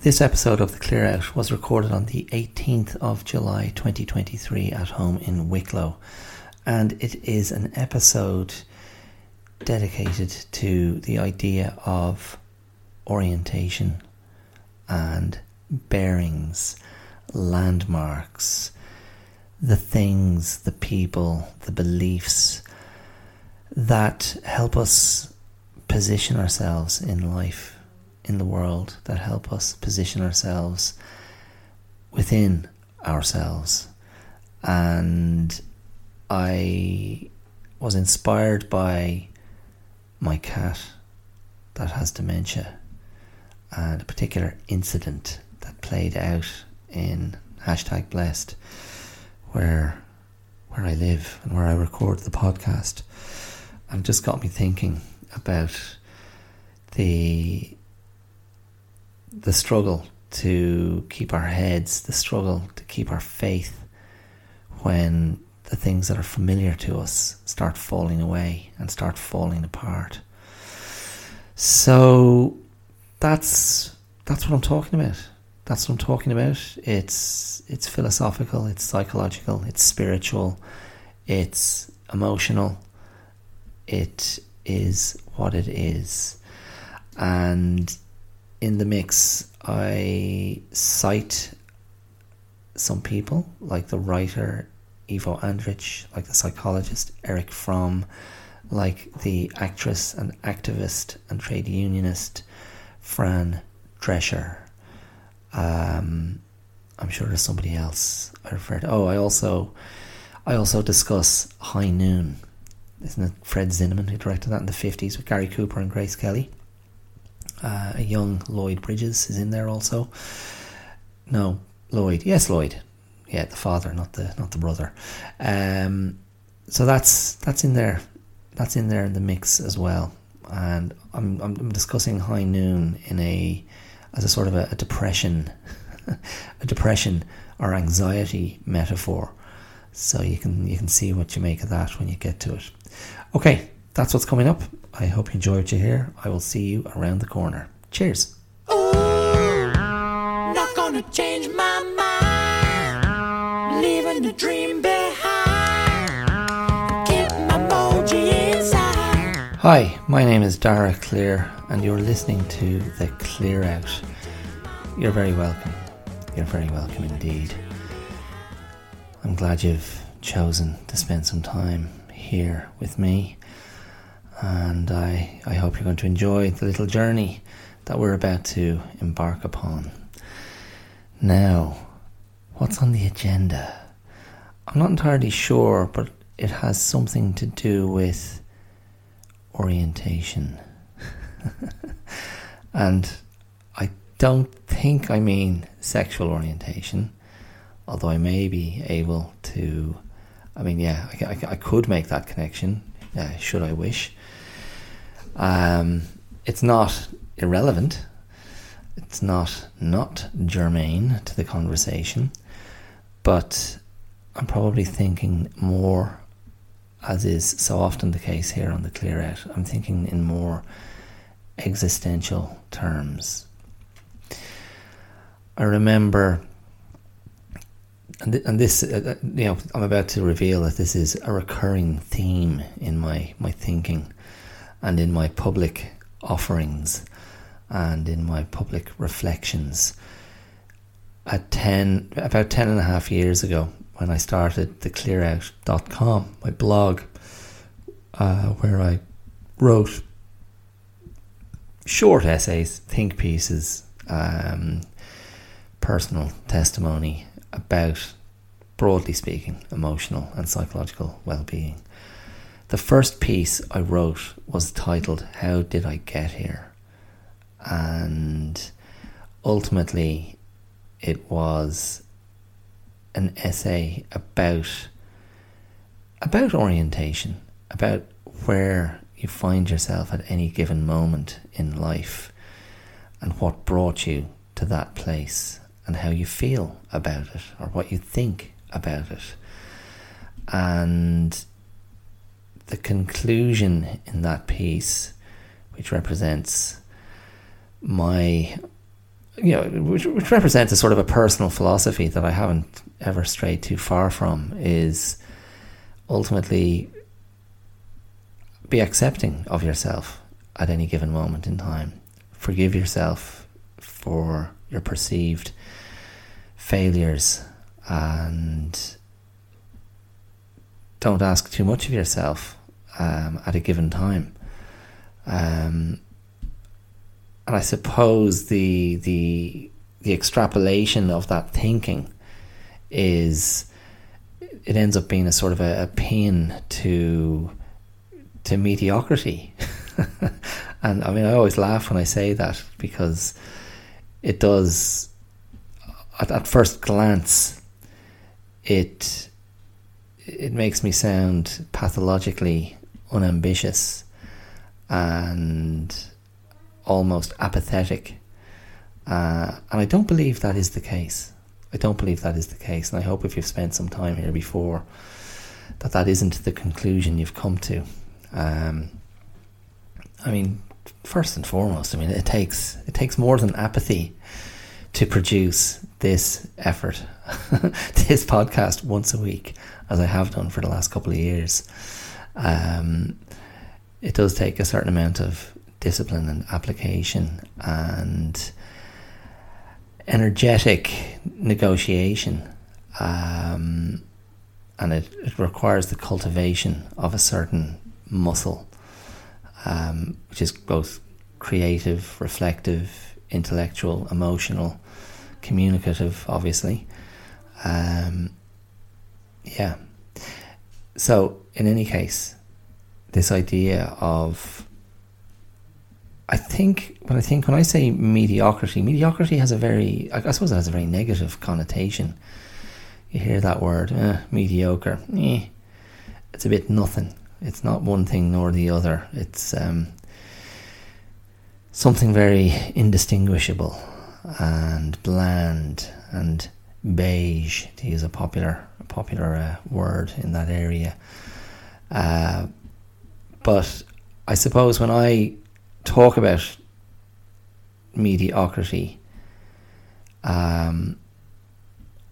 This episode of The Clear Out was recorded on the 18th of July 2023 at home in Wicklow, and it is an episode dedicated to the idea of orientation and bearings, landmarks, the things, the people, the beliefs that help us position ourselves in life in the world that help us position ourselves within ourselves. And I was inspired by my cat that has dementia and a particular incident that played out in hashtag blessed where where I live and where I record the podcast and just got me thinking about the the struggle to keep our heads, the struggle to keep our faith when the things that are familiar to us start falling away and start falling apart. So that's that's what I'm talking about. That's what I'm talking about. It's it's philosophical, it's psychological, it's spiritual, it's emotional. It is what it is. And in the mix, I cite some people, like the writer Ivo Andric, like the psychologist Erich Fromm, like the actress and activist and trade unionist Fran Drescher. Um, I'm sure there's somebody else I referred. Oh, I also, I also discuss High Noon. Isn't it Fred Zinnemann who directed that in the 50s with Gary Cooper and Grace Kelly? Uh, a young Lloyd Bridges is in there also. No, Lloyd. Yes, Lloyd. Yeah, the father, not the not the brother. Um, so that's that's in there. That's in there in the mix as well. And I'm I'm discussing High Noon in a as a sort of a, a depression, a depression or anxiety metaphor. So you can you can see what you make of that when you get to it. Okay, that's what's coming up. I hope you enjoy what you hear. I will see you around the corner. Cheers. Ooh, not gonna change my mind. Leaving the dream behind. Keep my inside. Hi, my name is Dara Clear, and you're listening to The Clear Out. You're very welcome. You're very welcome indeed. I'm glad you've chosen to spend some time here with me and I, I hope you're going to enjoy the little journey that we're about to embark upon. Now, what's on the agenda? I'm not entirely sure, but it has something to do with orientation. and I don't think I mean sexual orientation, although I may be able to. I mean, yeah, I, I, I could make that connection, uh, should I wish. Um, it's not irrelevant. It's not not germane to the conversation, but I'm probably thinking more, as is so often the case here on the Clear Out. I'm thinking in more existential terms. I remember, and, th- and this, uh, uh, you know, I'm about to reveal that this is a recurring theme in my my thinking and in my public offerings and in my public reflections. At 10, about 10 and a half years ago, when I started the clearout.com, my blog, uh, where I wrote short essays, think pieces, um, personal testimony about, broadly speaking, emotional and psychological well being. The first piece I wrote was titled How Did I Get Here? And ultimately, it was an essay about about orientation, about where you find yourself at any given moment in life and what brought you to that place and how you feel about it or what you think about it. And the conclusion in that piece, which represents my you know, which, which represents a sort of a personal philosophy that I haven't ever strayed too far from, is ultimately be accepting of yourself at any given moment in time. Forgive yourself for your perceived failures and don't ask too much of yourself um, at a given time. Um, and I suppose the the the extrapolation of that thinking is it ends up being a sort of a, a pin to to mediocrity. and I mean, I always laugh when I say that because it does. At, at first glance, it it makes me sound pathologically unambitious and almost apathetic. Uh, and I don't believe that is the case. I don't believe that is the case. And I hope if you've spent some time here before, that that isn't the conclusion you've come to. Um, I mean, first and foremost, I mean, it takes it takes more than apathy to produce this effort, this podcast once a week, as I have done for the last couple of years. Um, it does take a certain amount of discipline and application and energetic negotiation. Um, and it, it requires the cultivation of a certain muscle, um, which is both creative, reflective, intellectual, emotional, communicative, obviously. Um, yeah. So, in any case, this idea of I think when I think when I say mediocrity, mediocrity has a very I suppose it has a very negative connotation. You hear that word, eh, mediocre. Eh, it's a bit nothing. It's not one thing nor the other. It's um, something very indistinguishable and bland and beige, to use a popular popular uh, word in that area. Uh, but I suppose when I talk about mediocrity, um,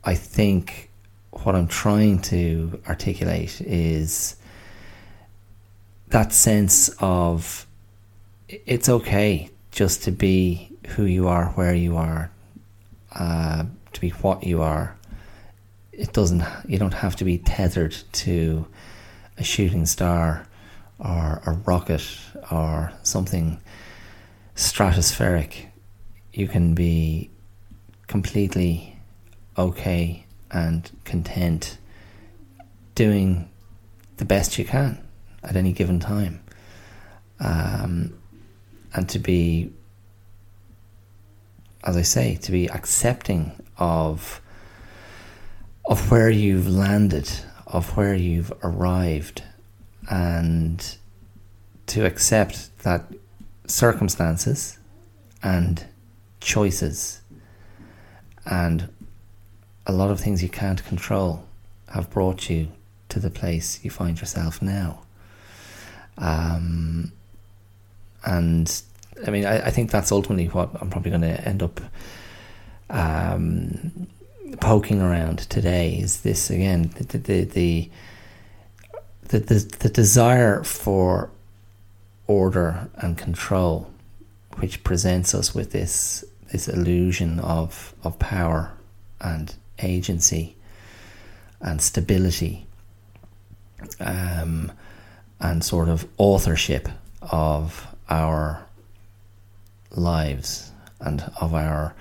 I think what I'm trying to articulate is that sense of it's okay just to be who you are, where you are, uh, to be what you are. It doesn't. You don't have to be tethered to a shooting star or a rocket or something stratospheric, you can be completely okay and content doing the best you can at any given time. Um, and to be, as I say, to be accepting of of where you've landed, of where you've arrived, and to accept that circumstances and choices and a lot of things you can't control have brought you to the place you find yourself now. Um, and I mean, I, I, think that's ultimately what I'm probably going to end up um, poking around today. Is this again the the the the, the, the desire for order and control, which presents us with this this illusion of of power and agency and stability um, and sort of authorship of our lives and of our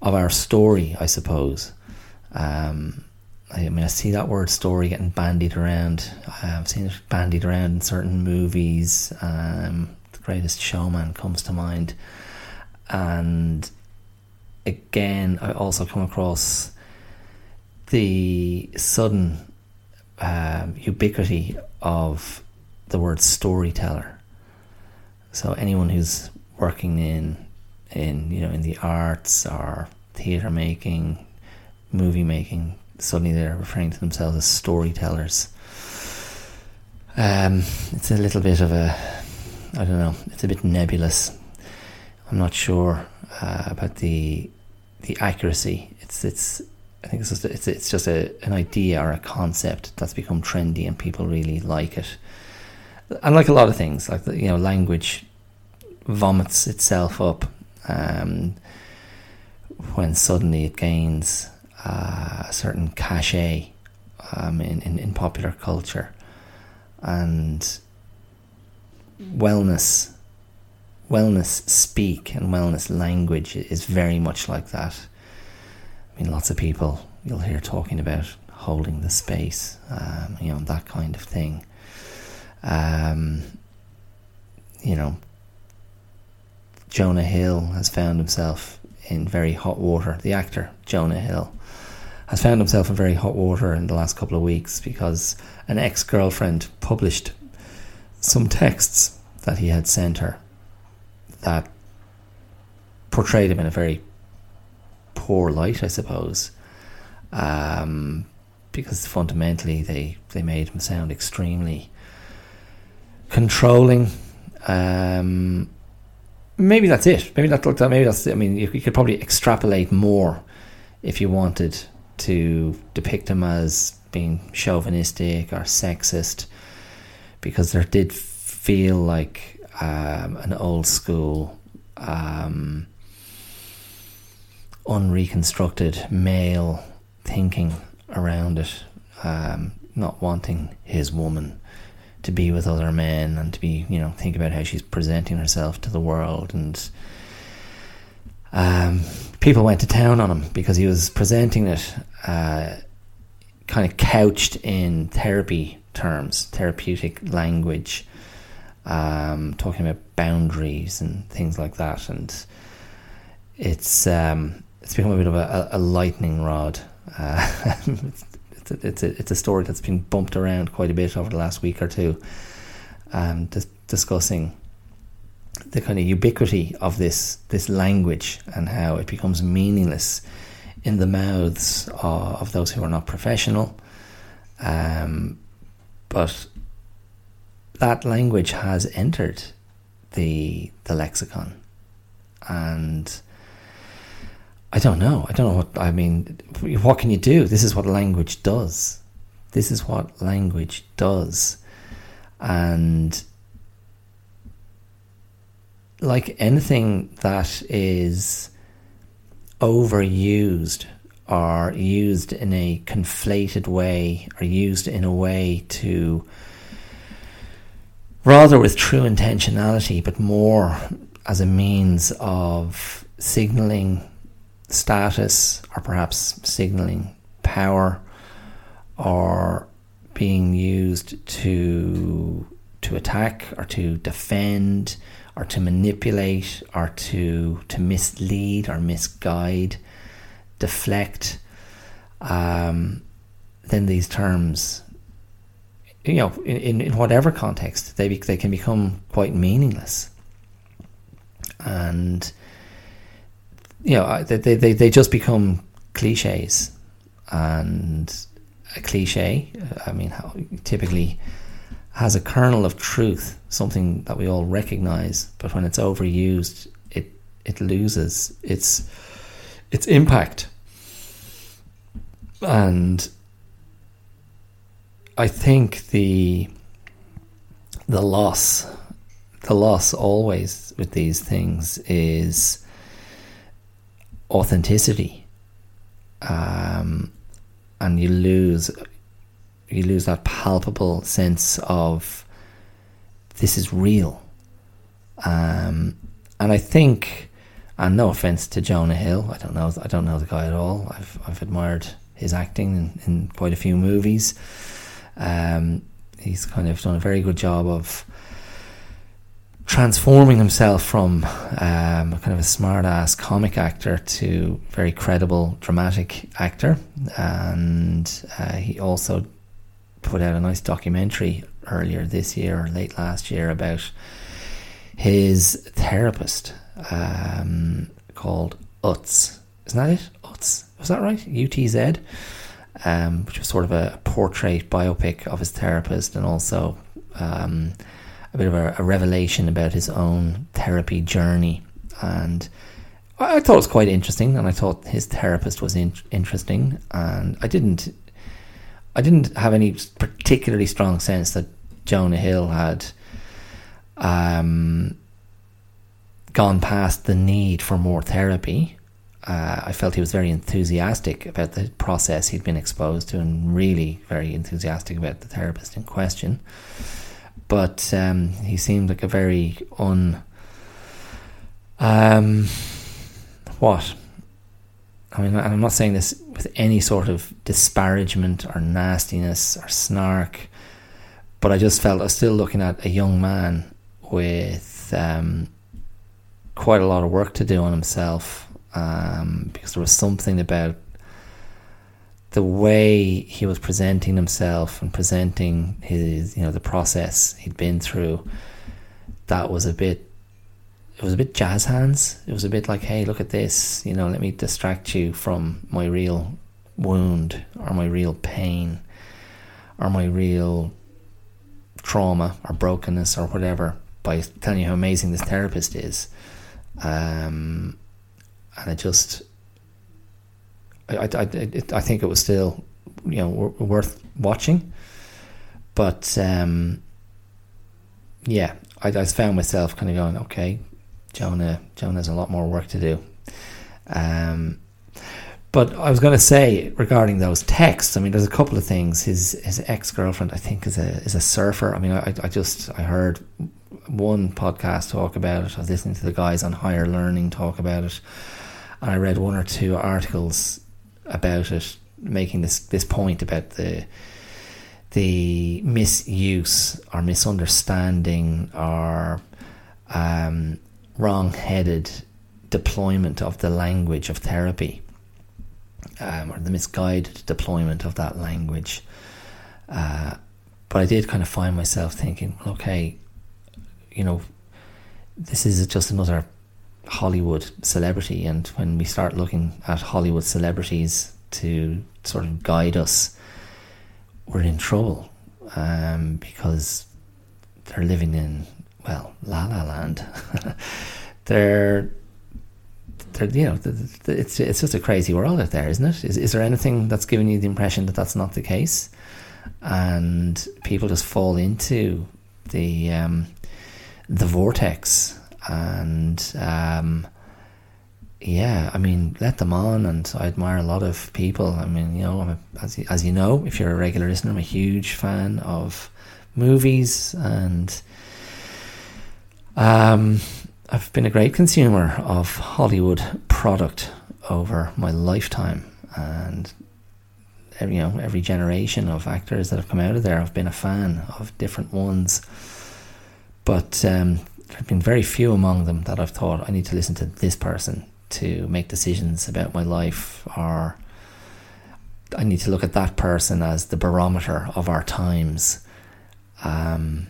of our story, I suppose. Um, I mean, I see that word story getting bandied around. I've seen it bandied around in certain movies. Um, the Greatest Showman comes to mind, and again, I also come across the sudden um, ubiquity of the word storyteller. So anyone who's working in in you know in the arts or theater making, movie making, suddenly they're referring to themselves as storytellers. Um, it's a little bit of a, I don't know, it's a bit nebulous. I'm not sure uh, about the the accuracy. It's it's I think it's just it's it's just a an idea or a concept that's become trendy and people really like it. And like a lot of things, like you know, language vomits itself up um, when suddenly it gains uh, a certain cachet um, in, in in popular culture, and wellness wellness speak and wellness language is very much like that. I mean, lots of people you'll hear talking about holding the space, um, you know, that kind of thing. Um, you know, Jonah Hill has found himself in very hot water. The actor Jonah Hill has found himself in very hot water in the last couple of weeks because an ex girlfriend published some texts that he had sent her that portrayed him in a very poor light, I suppose, um, because fundamentally they they made him sound extremely controlling. Um, maybe that's it. Maybe that maybe that's. I mean, you, you could probably extrapolate more if you wanted to depict him as being chauvinistic or sexist, because there did feel like um, an old school, um, unreconstructed male thinking around it, um, not wanting his woman to be with other men and to be, you know, think about how she's presenting herself to the world. And um, people went to town on him because he was presenting it uh, kind of couched in therapy terms, therapeutic language um, talking about boundaries and things like that, and it's um, it's become a bit of a, a lightning rod. Uh, it's, it's, a, it's, a, it's a story that's been bumped around quite a bit over the last week or two, um, dis- discussing the kind of ubiquity of this this language and how it becomes meaningless in the mouths of, of those who are not professional. Um, but that language has entered the the lexicon, and I don't know. I don't know what I mean. What can you do? This is what language does. This is what language does, and like anything that is overused or used in a conflated way or used in a way to rather with true intentionality, but more as a means of signaling status or perhaps signaling power or being used to to attack or to defend or to manipulate or to to mislead or misguide deflect um, then these terms you know, in, in whatever context, they be, they can become quite meaningless, and you know, they they they just become cliches, and a cliche, I mean, typically has a kernel of truth, something that we all recognize, but when it's overused, it it loses its its impact, and I think the the loss the loss always with these things is authenticity. Um, and you lose you lose that palpable sense of this is real. Um, and I think and no offense to Jonah Hill I don't know I don't know the guy at all. I've I've admired his acting in, in quite a few movies. Um, he's kind of done a very good job of transforming himself from um, kind of a smart ass comic actor to very credible dramatic actor. And uh, he also put out a nice documentary earlier this year or late last year about his therapist um, called Utz. Isn't that it? Utz. Was that right? UTZ um, which was sort of a portrait biopic of his therapist and also um, a bit of a, a, revelation about his own therapy journey. And I, I thought it was quite interesting, and I thought his therapist was in, interesting, and I didn't, I didn't have any particularly strong sense that Jonah Hill had um, gone past the need for more therapy. Uh, I felt he was very enthusiastic about the process he'd been exposed to, and really very enthusiastic about the therapist in question. But um, he seemed like a very un. Um, what? I mean, I'm not saying this with any sort of disparagement or nastiness or snark, but I just felt I was still looking at a young man with um, quite a lot of work to do on himself um, because there was something about the way he was presenting himself and presenting his, you know, the process he'd been through. That was a bit it was a bit jazz hands. It was a bit like, hey, look at this, you know, let me distract you from my real wound or my real pain or my real trauma or brokenness or whatever by telling you how amazing this therapist is. Um, and it just, I, I, it, I think it was still, you know, worth watching. But um, yeah, I, I found myself kind of going, okay, Jonah Jonah has a lot more work to do. Um, but I was going to say regarding those texts. I mean, there's a couple of things. His his ex girlfriend, I think, is a is a surfer. I mean, I I just I heard one podcast talk about it. I was listening to the guys on Higher Learning talk about it, and I read one or two articles about it, making this this point about the the misuse or misunderstanding or um, wrong-headed deployment of the language of therapy, um, or the misguided deployment of that language. Uh, but I did kind of find myself thinking, okay, you know, this is just another Hollywood celebrity, and when we start looking at Hollywood celebrities to sort of guide us, we're in trouble um, because they're living in well, La La Land. they're they're you know it's it's just a crazy world out there, isn't it? Is is there anything that's giving you the impression that that's not the case, and people just fall into the um, the vortex and um, yeah, I mean, let them on, and I admire a lot of people. I mean, you know, a, as as you know, if you're a regular listener, I'm a huge fan of movies and um, I've been a great consumer of Hollywood product over my lifetime, and every, you know every generation of actors that have come out of there, I've been a fan of different ones. But um, have been very few among them that I've thought I need to listen to this person to make decisions about my life, or I need to look at that person as the barometer of our times. Um,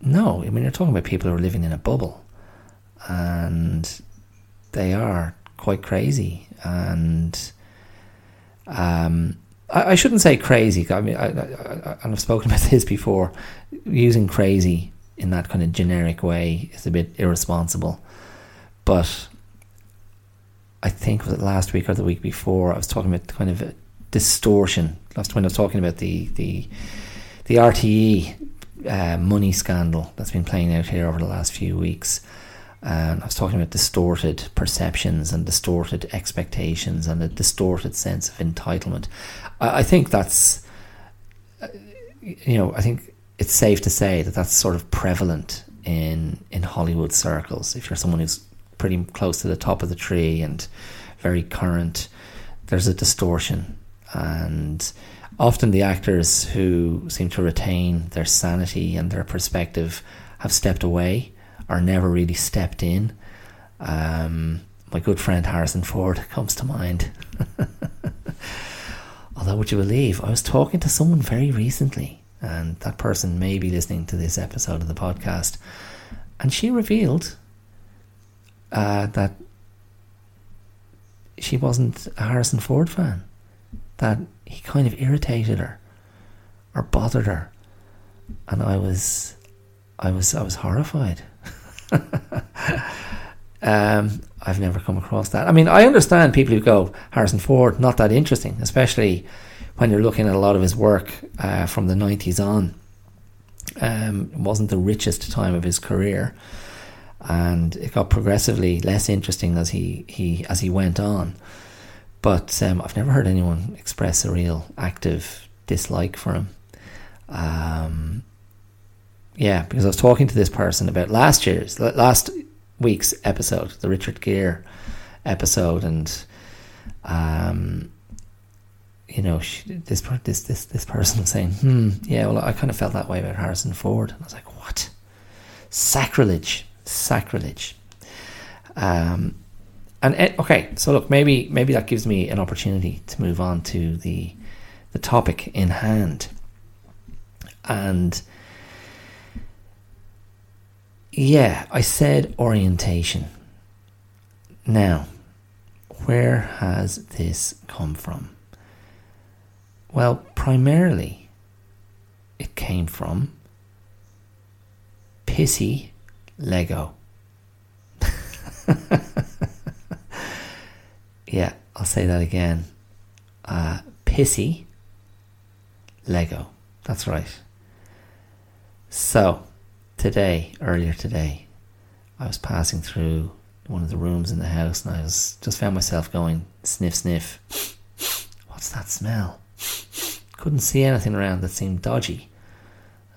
no, I mean, you're talking about people who are living in a bubble and they are quite crazy. And um, I, I, shouldn't say crazy. I mean, I, I, I've spoken about this before. Using crazy in that kind of generic way is a bit irresponsible. But I think was it last week or the week before I was talking about kind of a distortion. Last when I was talking about the the the RTE uh, money scandal that's been playing out here over the last few weeks. And I was talking about distorted perceptions and distorted expectations and a distorted sense of entitlement. I, I think that's, uh, you know, I think it's safe to say that that's sort of prevalent in in Hollywood circles. If you're someone who's pretty close to the top of the tree and very current, there's a distortion and often the actors who seem to retain their sanity and their perspective have stepped away or never really stepped in. Um, my good friend Harrison Ford comes to mind. Although, would you believe, I was talking to someone very recently, and that person may be listening to this episode of the podcast, and she revealed uh, that she wasn't a Harrison Ford fan that he kind of irritated her or bothered her, and I was, I was, I was horrified. Um, I've never come across that. I mean, I understand people who go Harrison Ford not that interesting, especially when you're looking at a lot of his work uh, from the nineties on. Um, wasn't the richest time of his career, and it got progressively less interesting as he, he as he went on. But um, I've never heard anyone express a real active dislike for him. Um, yeah, because I was talking to this person about last year's last week's episode, the Richard Gere episode, and um, you know, she, this this this this person was saying, "Hmm, yeah, well, I kind of felt that way about Harrison Ford." And I was like, "What? Sacrilege! Sacrilege!" Um, and it, okay, so look, maybe maybe that gives me an opportunity to move on to the the topic in hand, and yeah, I said orientation. Now, where has this come from? Well, primarily it came from pissy Lego. yeah, I'll say that again. Uh, pissy Lego. That's right. So, today, earlier today, I was passing through one of the rooms in the house and I was just found myself going sniff sniff. What's that smell? Couldn't see anything around that seemed dodgy.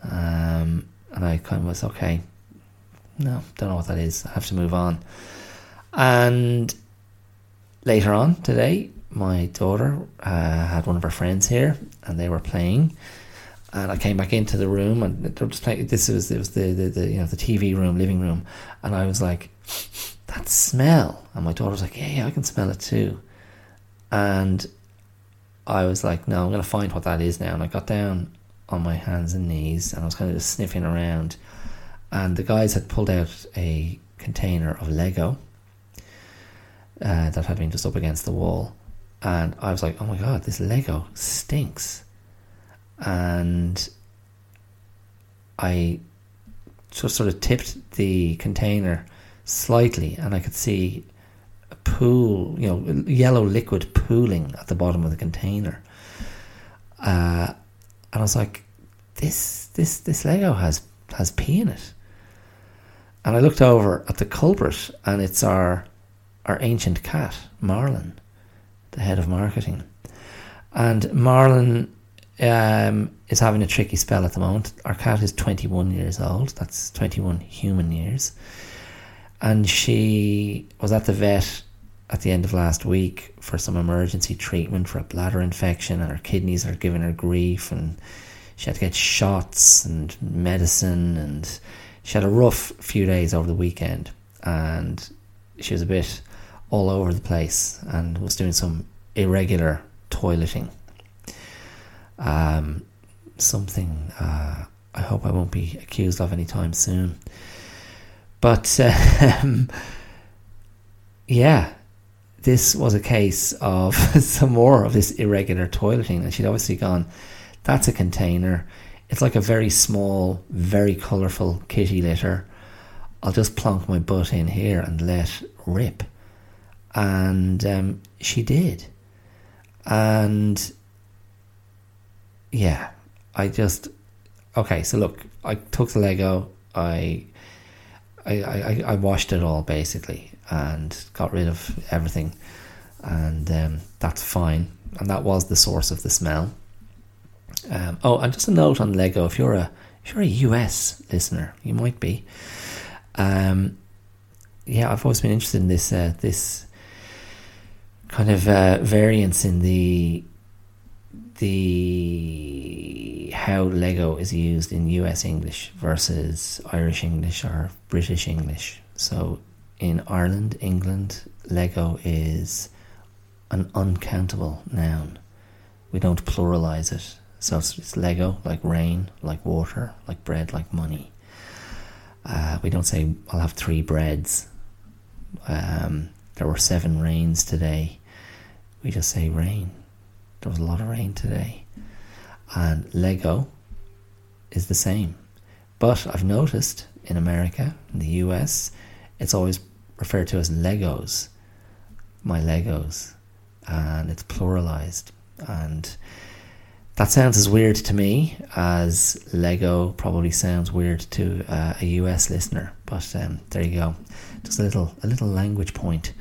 Um, and I kind of was okay. No, don't know what that is. I have to move on. And later on today, my daughter uh, had one of her friends here, and they were playing and I came back into the room and they were just playing. This was it was the, the, the you know the TV room, living room, and I was like, that smell, and my daughter was like, yeah, yeah, I can smell it too, and I was like, no, I'm gonna find what that is now, and I got down on my hands and knees and I was kind of just sniffing around, and the guys had pulled out a container of Lego uh, that had been just up against the wall, and I was like, oh my god, this Lego stinks and I just sort of tipped the container slightly, and I could see pool, you know, yellow liquid pooling at the bottom of the container. Uh, and I was like, "This, this, this Lego has has pee in it." And I looked over at the culprit, and it's our our ancient cat, Marlin, the head of marketing. And Marlin um, is having a tricky spell at the moment. Our cat is 21 years old. That's 21 human years. And she was at the vet at the end of last week for some emergency treatment for a bladder infection, and her kidneys are giving her grief, and she had to get shots and medicine, and she had a rough few days over the weekend, and she was a bit all over the place and was doing some irregular toileting um, something uh, I hope I won't be accused of anytime soon. But um, yeah, this was a case of some more of this irregular toileting, and she'd obviously gone. That's a container. It's like a very small, very colourful kitty litter. I'll just plonk my butt in here and let rip. And um, she did. And yeah, I just okay. So look, I took the Lego. I I, I, I washed it all basically and got rid of everything, and um, that's fine. And that was the source of the smell. Um, oh, and just a note on Lego: if you're a if you're a US listener, you might be. Um, yeah, I've always been interested in this uh, this kind of uh, variance in the the how Lego is used in US English versus Irish English or British English. So in Ireland, England, Lego is an uncountable noun. We don't pluralize it. So it's Lego like rain, like water, like bread, like money. Uh, we don't say I'll have three breads. Um, there were seven rains today. We just say rain. There was a lot of rain today. And Lego is the same. But I've noticed in America, in the US, it's always referred to as Legos, my Legos, and it's pluralized. And that sounds as weird to me as Lego probably sounds weird to uh, a US listener. But um, there you go, just a little a little language point.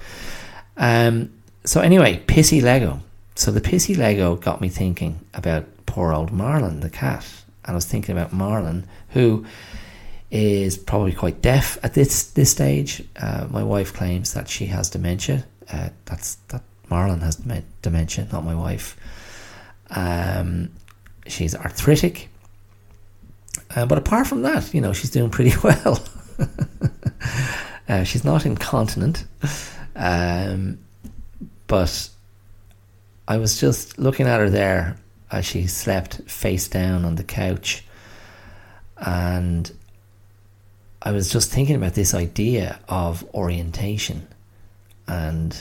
Um, so anyway, pissy Lego. So the pissy Lego got me thinking about poor old Marlon the cat, and I was thinking about Marlon who is probably quite deaf at this this stage. Uh, my wife claims that she has dementia. Uh, that's that Marlon has dementia, not my wife. Um, she's arthritic, uh, but apart from that, you know, she's doing pretty well. Uh, she's not incontinent, um, but I was just looking at her there as she slept face down on the couch, and I was just thinking about this idea of orientation and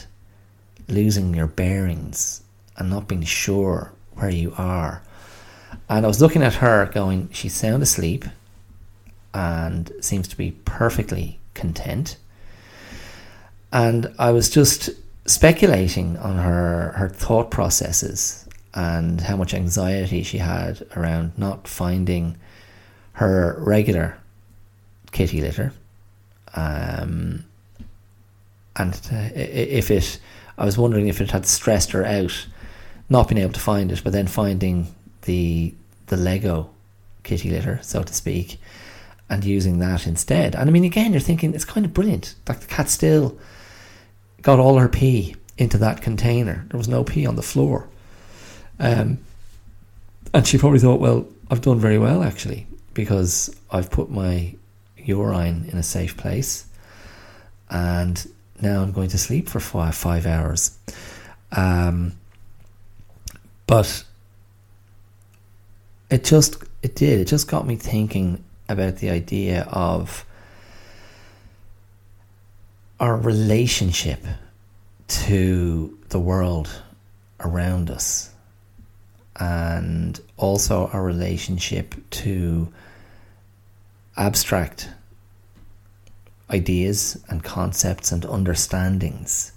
losing your bearings and not being sure where you are. And I was looking at her going, she's sound asleep and seems to be perfectly content. And I was just speculating on her, her thought processes and how much anxiety she had around not finding her regular kitty litter. Um, and if it, I was wondering if it had stressed her out, not being able to find it, but then finding the the Lego kitty litter, so to speak, and using that instead. And I mean, again, you're thinking it's kind of brilliant. Like the cat still got all her pee into that container. There was no pee on the floor. Um, and she probably thought, well, I've done very well actually because I've put my urine in a safe place, and now I'm going to sleep for five, five hours. Um, but it just it did it just got me thinking about the idea of our relationship to the world around us and also our relationship to abstract ideas and concepts and understandings.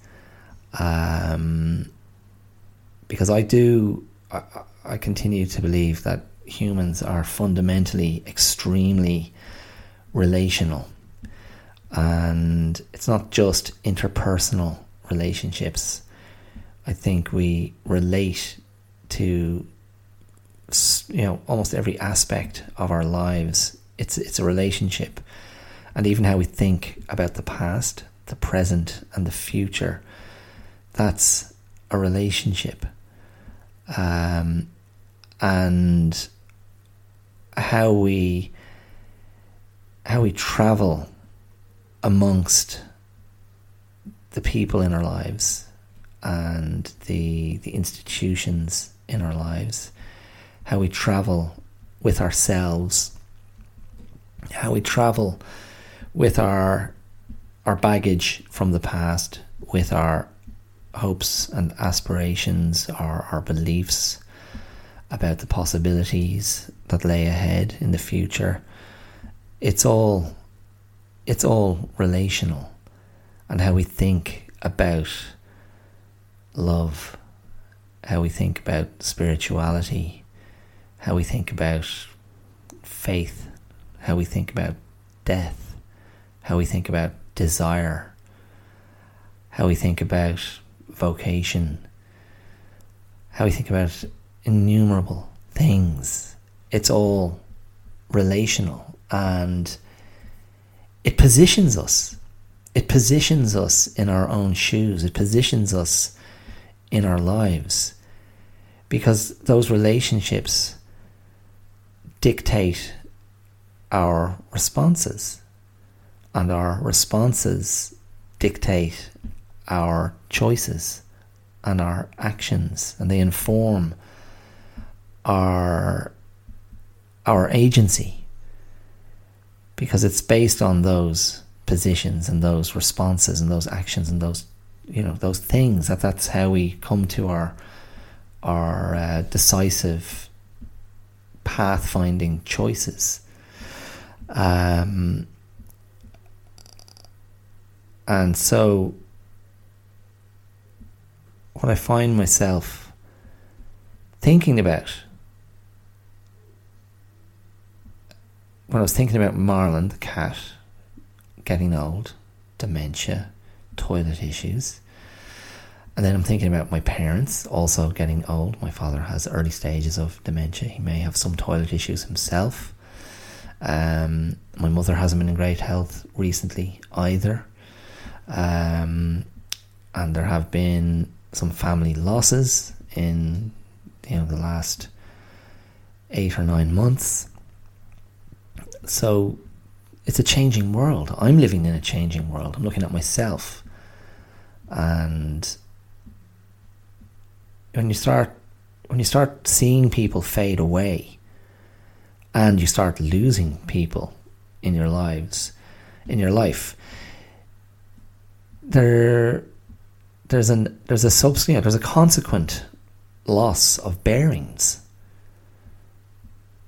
Um, because I do, I, I continue to believe that humans are fundamentally extremely relational. And it's not just interpersonal relationships. I think we relate to you know almost every aspect of our lives it's it's a relationship, and even how we think about the past, the present, and the future. That's a relationship, um, and how we how we travel amongst the people in our lives and the the institutions in our lives, how we travel with ourselves how we travel with our our baggage from the past, with our hopes and aspirations, our, our beliefs about the possibilities that lay ahead in the future. It's all it's all relational and how we think about love, how we think about spirituality, how we think about faith how we think about death, how we think about desire, how we think about vocation, how we think about innumerable things. It's all relational and it positions us. It positions us in our own shoes. It positions us in our lives because those relationships dictate our responses. And our responses dictate our choices and our actions, and they inform our, our agency. Because it's based on those positions and those responses and those actions and those you know those things. That that's how we come to our our uh, decisive pathfinding choices um, And so, what I find myself thinking about when I was thinking about Marlon, the cat, getting old, dementia, toilet issues. And then I'm thinking about my parents also getting old. My father has early stages of dementia. He may have some toilet issues himself. Um, my mother hasn't been in great health recently either. Um, and there have been some family losses in you know the last eight or nine months. So it's a changing world. I'm living in a changing world. I'm looking at myself. And when you start when you start seeing people fade away and you start losing people in your lives in your life there there's an there's a subsequent there's a consequent loss of bearings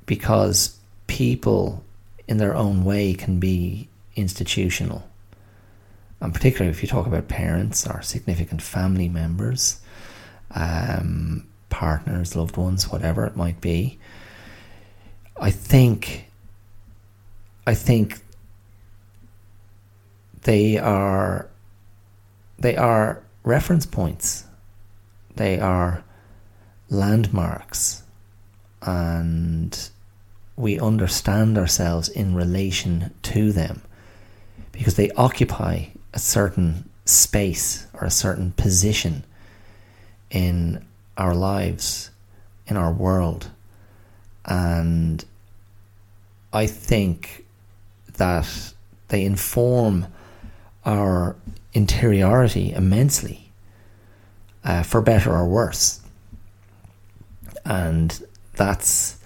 because people in their own way can be institutional. And particularly if you talk about parents or significant family members, um, partners, loved ones, whatever it might be, I think, I think they are, they are reference points. They are landmarks, and we understand ourselves in relation to them because they occupy a certain space or a certain position in our lives, in our world. And I think that they inform our interiority immensely, uh, for better or worse. And that's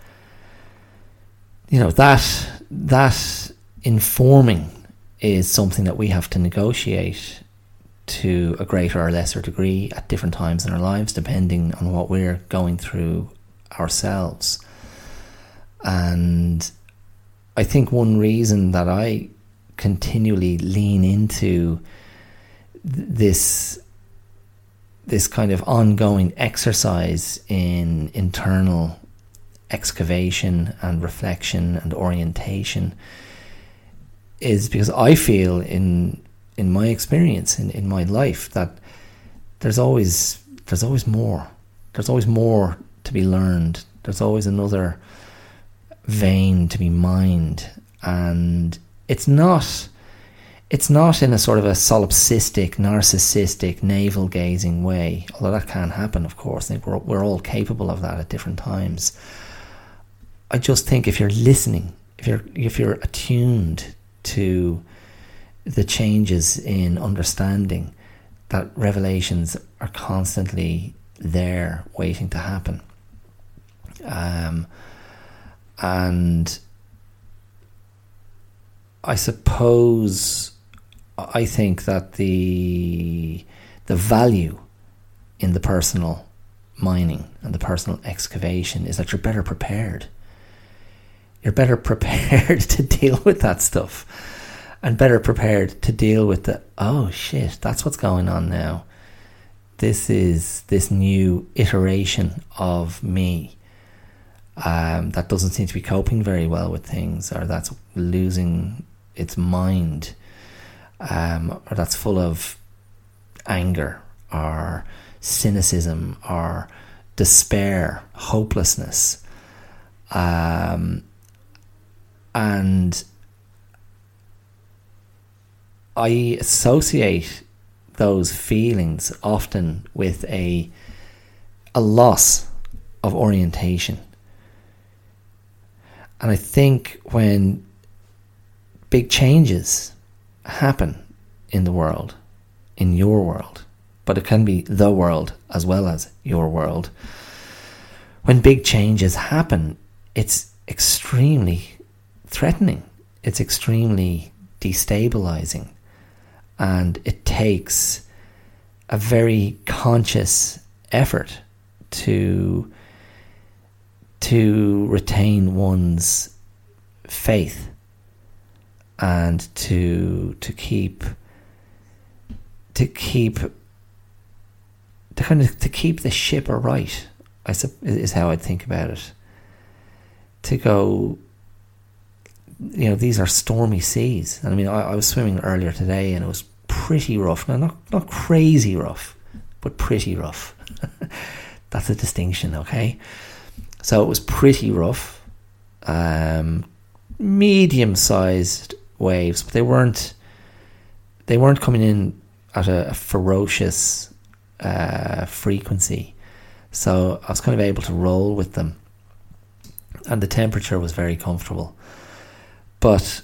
you know that that informing is something that we have to negotiate to a greater or lesser degree at different times in our lives, depending on what we're going through ourselves. And I think one reason that I continually lean into this this kind of ongoing exercise in internal excavation and reflection and orientation is because I feel in in my experience in, in my life that there's always there's always more. There's always more to be learned. There's always another vein to be mined and it's not it's not in a sort of a solipsistic, narcissistic, navel gazing way, although that can happen, of course. I think we're, we're all capable of that at different times. I just think if you're listening, if you're if you're attuned to the changes in understanding, that revelations are constantly there waiting to happen. Um, and I suppose I think that the the value in the personal mining and the personal excavation is that you're better prepared. You're better prepared to deal with that stuff and better prepared to deal with the oh shit that's what's going on now. This is this new iteration of me um, that doesn't seem to be coping very well with things or that's losing its mind um, or that's full of anger or cynicism or despair hopelessness um, and I associate those feelings often with a a loss of orientation. And I think when big changes happen in the world, in your world, but it can be the world as well as your world. When big changes happen, it's extremely threatening. It's extremely destabilizing. And it takes a very conscious effort to to retain one's faith and to to keep to keep to kind of to keep the ship right. I suppose, is how I'd think about it. To go, you know, these are stormy seas. And I mean, I, I was swimming earlier today, and it was pretty rough. Now, not not crazy rough, but pretty rough. That's a distinction, okay? So it was pretty rough. Um, medium-sized waves, but they weren't. They weren't coming in at a, a ferocious uh, frequency. So I was kind of able to roll with them. And the temperature was very comfortable. But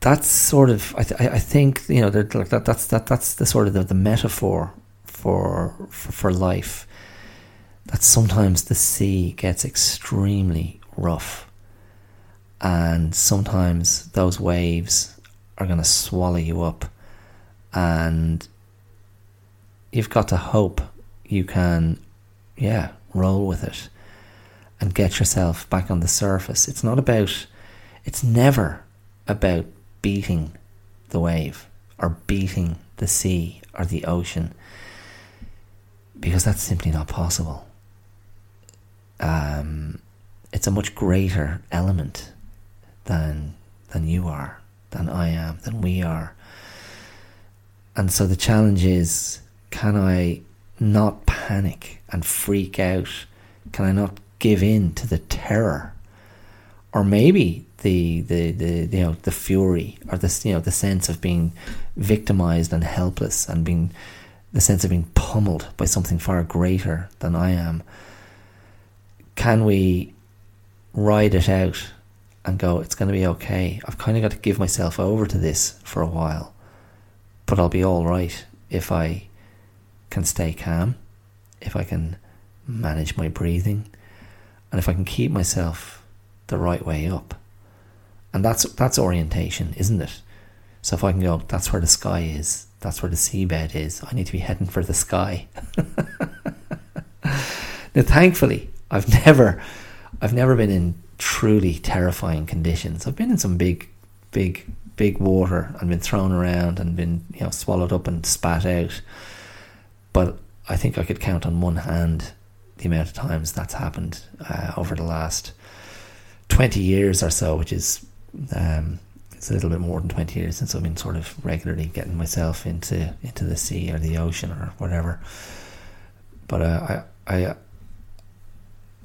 that's sort of I, th- I think you know like that that's that that's the sort of the, the metaphor for, for for life that sometimes the sea gets extremely rough and sometimes those waves are going to swallow you up and you've got to hope you can, yeah, roll with it and get yourself back on the surface. It's not about, it's never about beating the wave or beating the sea or the ocean because that's simply not possible. Um, it's a much greater element than than you are, than I am, than we are. And so the challenge is can I not panic and freak out? Can I not give in to the terror? Or maybe the, the, the you know the fury or the you know the sense of being victimized and helpless and being the sense of being pummeled by something far greater than I am. Can we ride it out and go, it's going to be okay? I've kind of got to give myself over to this for a while but I'll be all right if I can stay calm, if I can manage my breathing, and if I can keep myself the right way up. And that's that's orientation, isn't it? So if I can go, that's where the sky is, that's where the seabed is. I need to be heading for the sky. now, thankfully, I've never, I've never been in truly terrifying conditions. I've been in some big, big big water and been thrown around and been you know swallowed up and spat out. But I think I could count on one hand the amount of times that's happened uh, over the last twenty years or so, which is um, it's a little bit more than twenty years since I've been sort of regularly getting myself into into the sea or the ocean or whatever. But uh, I I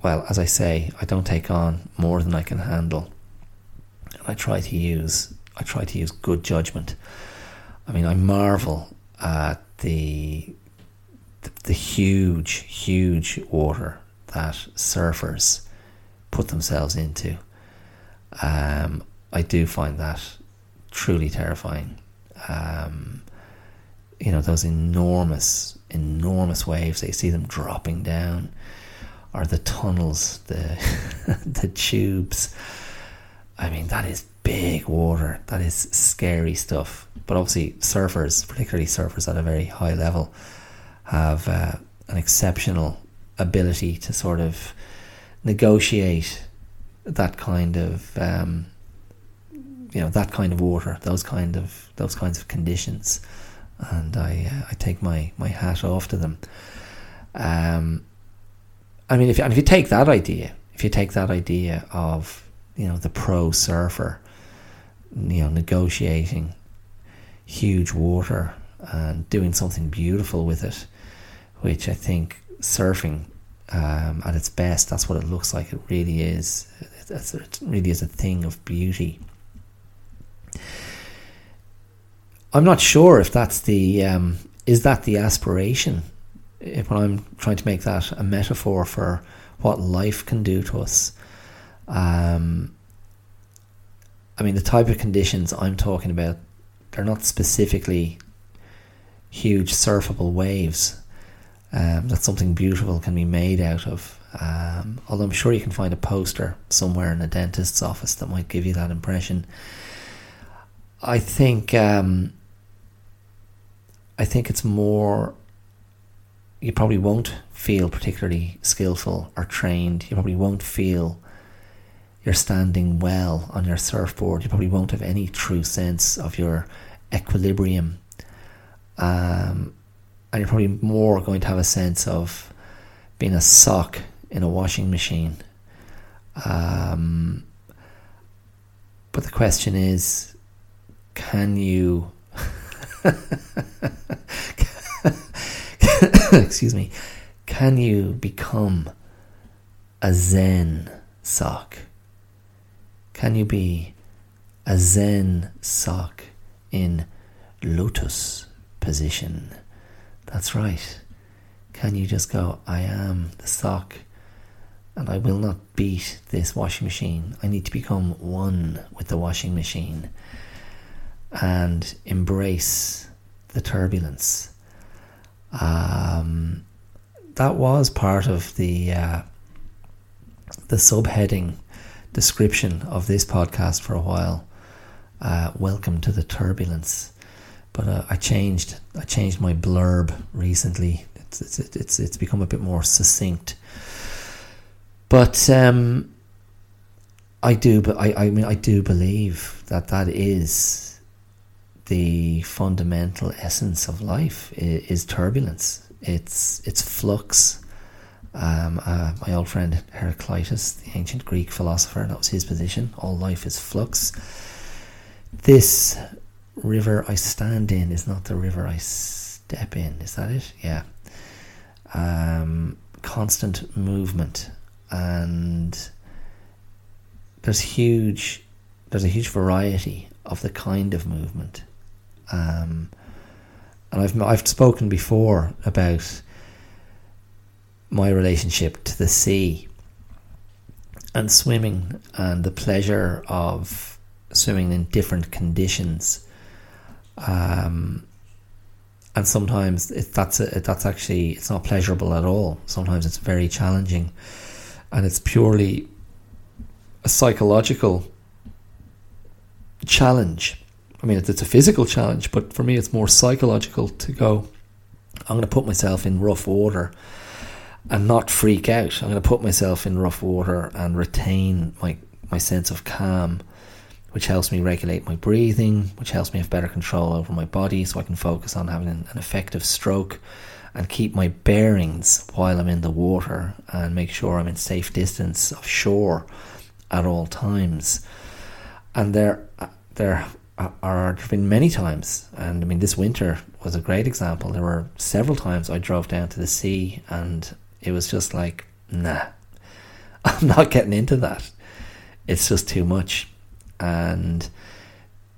well, as I say, I don't take on more than I can handle. And I try to use I try to use good judgment. I mean, I marvel at the the, huge, huge water that surfers put themselves into. Um, I do find that truly terrifying. Um, you know, those enormous, enormous waves, they see them dropping down, or the tunnels, the the tubes. I mean, that is big water. That is scary stuff. But obviously, surfers, particularly surfers at a very high level, have uh, an exceptional ability to sort of negotiate that kind of um, you know that kind of water, those kind of those kinds of conditions, and I uh, I take my my hat off to them. Um, I mean, if and if you take that idea, if you take that idea of you know the pro surfer you know, negotiating huge water and doing something beautiful with it, which I think surfing um, at its best, that's what it looks like. It really is. it really is a thing of beauty. I'm not sure if that's the um, is that the aspiration. When I'm trying to make that a metaphor for what life can do to us, um, I mean, the type of conditions I'm talking about, they're not specifically huge surfable waves. Um, that something beautiful can be made out of. Um, although I'm sure you can find a poster somewhere in a dentist's office that might give you that impression. I think um, I think it's more. You probably won't feel particularly skillful or trained. You probably won't feel you're standing well on your surfboard, you probably won't have any true sense of your equilibrium. Um, and you're probably more going to have a sense of being a sock in a washing machine. Um, but the question is can you. excuse me. Can you become a Zen sock? Can you be a Zen sock in lotus position? That's right. Can you just go, I am the sock and I will not beat this washing machine. I need to become one with the washing machine and embrace the turbulence. Um, that was part of the uh, the subheading description of this podcast for a while. Uh, welcome to the turbulence. But uh, I changed. I changed my blurb recently. It's it's it's it's become a bit more succinct. But um, I do. But I I mean I do believe that that is the fundamental essence of life is, turbulence. It's it's flux. Um, uh, my old friend Heraclitus, the ancient Greek philosopher, that was his position. All life is flux. This river I stand in is not the river I step in. Is that it? Yeah. Um, constant movement, and there's huge, there's a huge variety of the kind of movement. Um, and I've I've spoken before about my relationship to the sea and swimming and the pleasure of swimming in different conditions. Um, and sometimes it, that's a, that's actually it's not pleasurable at all. Sometimes it's very challenging, and it's purely a psychological challenge. I mean, it's, a physical challenge, but for me, it's more psychological to go. I'm going to put myself in rough water and not freak out. I'm going to put myself in rough water and retain my, my sense of calm, which helps me regulate my breathing, which helps me have better control over my body so I can focus on having an, an effective stroke and keep my bearings while I'm in the water and make sure I'm in safe distance of shore at all times. And there, there are, been many times, and I mean this winter was a great example. There were several times I drove down to the sea and it was just like, nah, I'm not getting into that. It's just too much. And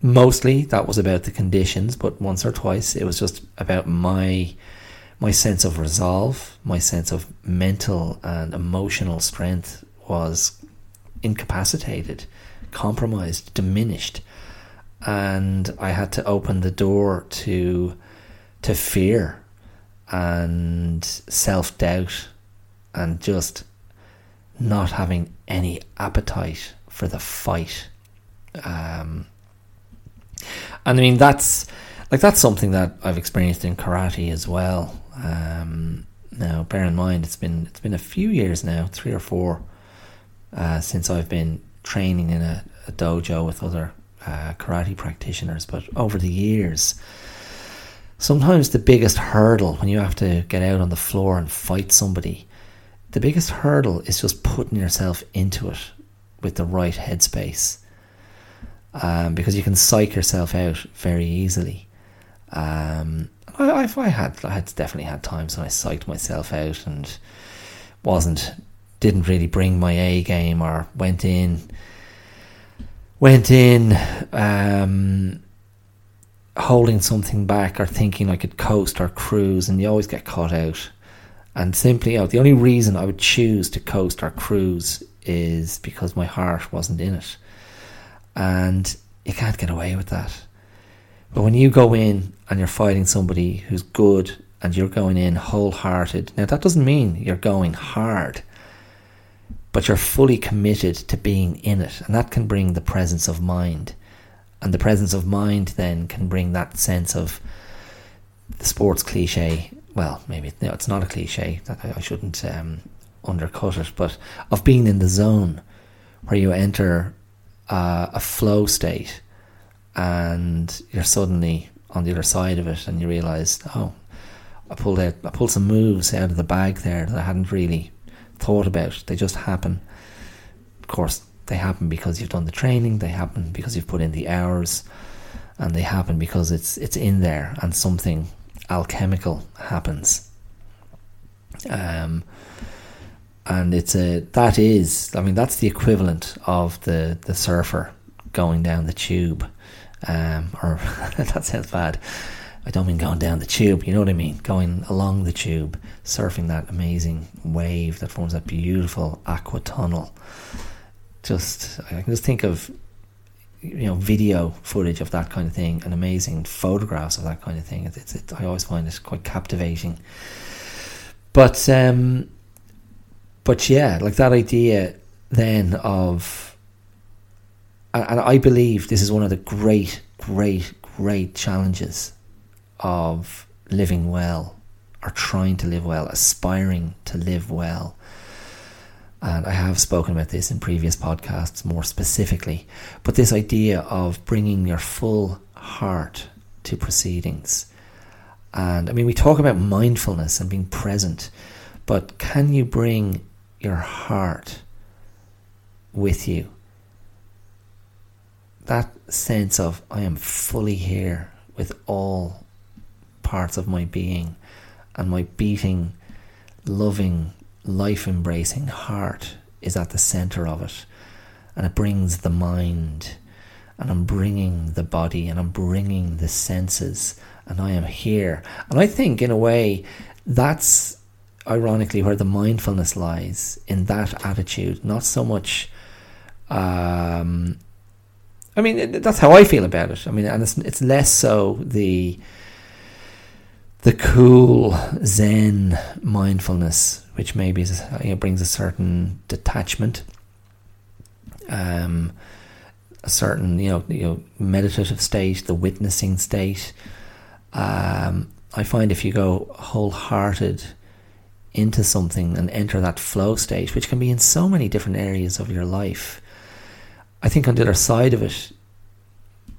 mostly that was about the conditions, but once or twice it was just about my my sense of resolve, my sense of mental and emotional strength was incapacitated, compromised, diminished. And I had to open the door to to fear and self doubt and just not having any appetite for the fight. Um, and I mean that's like that's something that I've experienced in karate as well. Um, now, bear in mind it's been it's been a few years now, three or four, uh, since I've been training in a, a dojo with other uh, karate practitioners. But over the years, sometimes the biggest hurdle when you have to get out on the floor and fight somebody the biggest hurdle is just putting yourself into it with the right headspace. Um, because you can psych yourself out very easily. Um, I, I, I, had I had definitely had times when I psyched myself out and wasn't didn't really bring my A game or went in went in um, holding something back or thinking I could coast or cruise, and you always get caught out. And simply, you know, the only reason I would choose to coast or cruise is because my heart wasn't in it. And you can't get away with that. But when you go in and you're fighting somebody who's good and you're going in wholehearted, now that doesn't mean you're going hard, but you're fully committed to being in it. And that can bring the presence of mind. And the presence of mind then can bring that sense of the sports cliche well, maybe it's not a cliche I, shouldn't um, undercut it, but of being in the zone where you enter uh, a flow state and you're suddenly on the other side of it, and you realise, oh, I pulled out, I pulled some moves out of the bag there that I hadn't really thought about. They just happen. Of course, they happen because you've done the training. They happen because you've put in the hours, and they happen because it's it's in there, and something alchemical happens. Um, and it's a that is, I mean, that's the equivalent of the the surfer going down the tube, um, or that sounds bad. I don't mean going down the tube, you know what I mean? Going along the tube, surfing that amazing wave that forms that beautiful aqua tunnel. Just, I can just think of, you know, video footage of that kind of thing and amazing photographs of that kind of thing. It, I always find it quite captivating. But, um, but yeah, like that idea then of, and I believe this is one of the great, great, great challenges of living well or trying to live well, aspiring to live well. And I have spoken about this in previous podcasts more specifically. But this idea of bringing your full heart to proceedings. And I mean, we talk about mindfulness and being present, but can you bring your heart with you? That sense of, I am fully here with all parts of my being and my beating, loving, life embracing heart is at the center of it. And it brings the mind, and I'm bringing the body, and I'm bringing the senses, and I am here. And I think, in a way, that's ironically where the mindfulness lies in that attitude, not so much. Um, I mean, that's how I feel about it. I mean, and it's it's less so the the cool Zen mindfulness, which maybe is, you know, brings a certain detachment, um, a certain you know you know meditative state, the witnessing state. Um, I find if you go wholehearted into something and enter that flow state, which can be in so many different areas of your life, I think on the other side of it,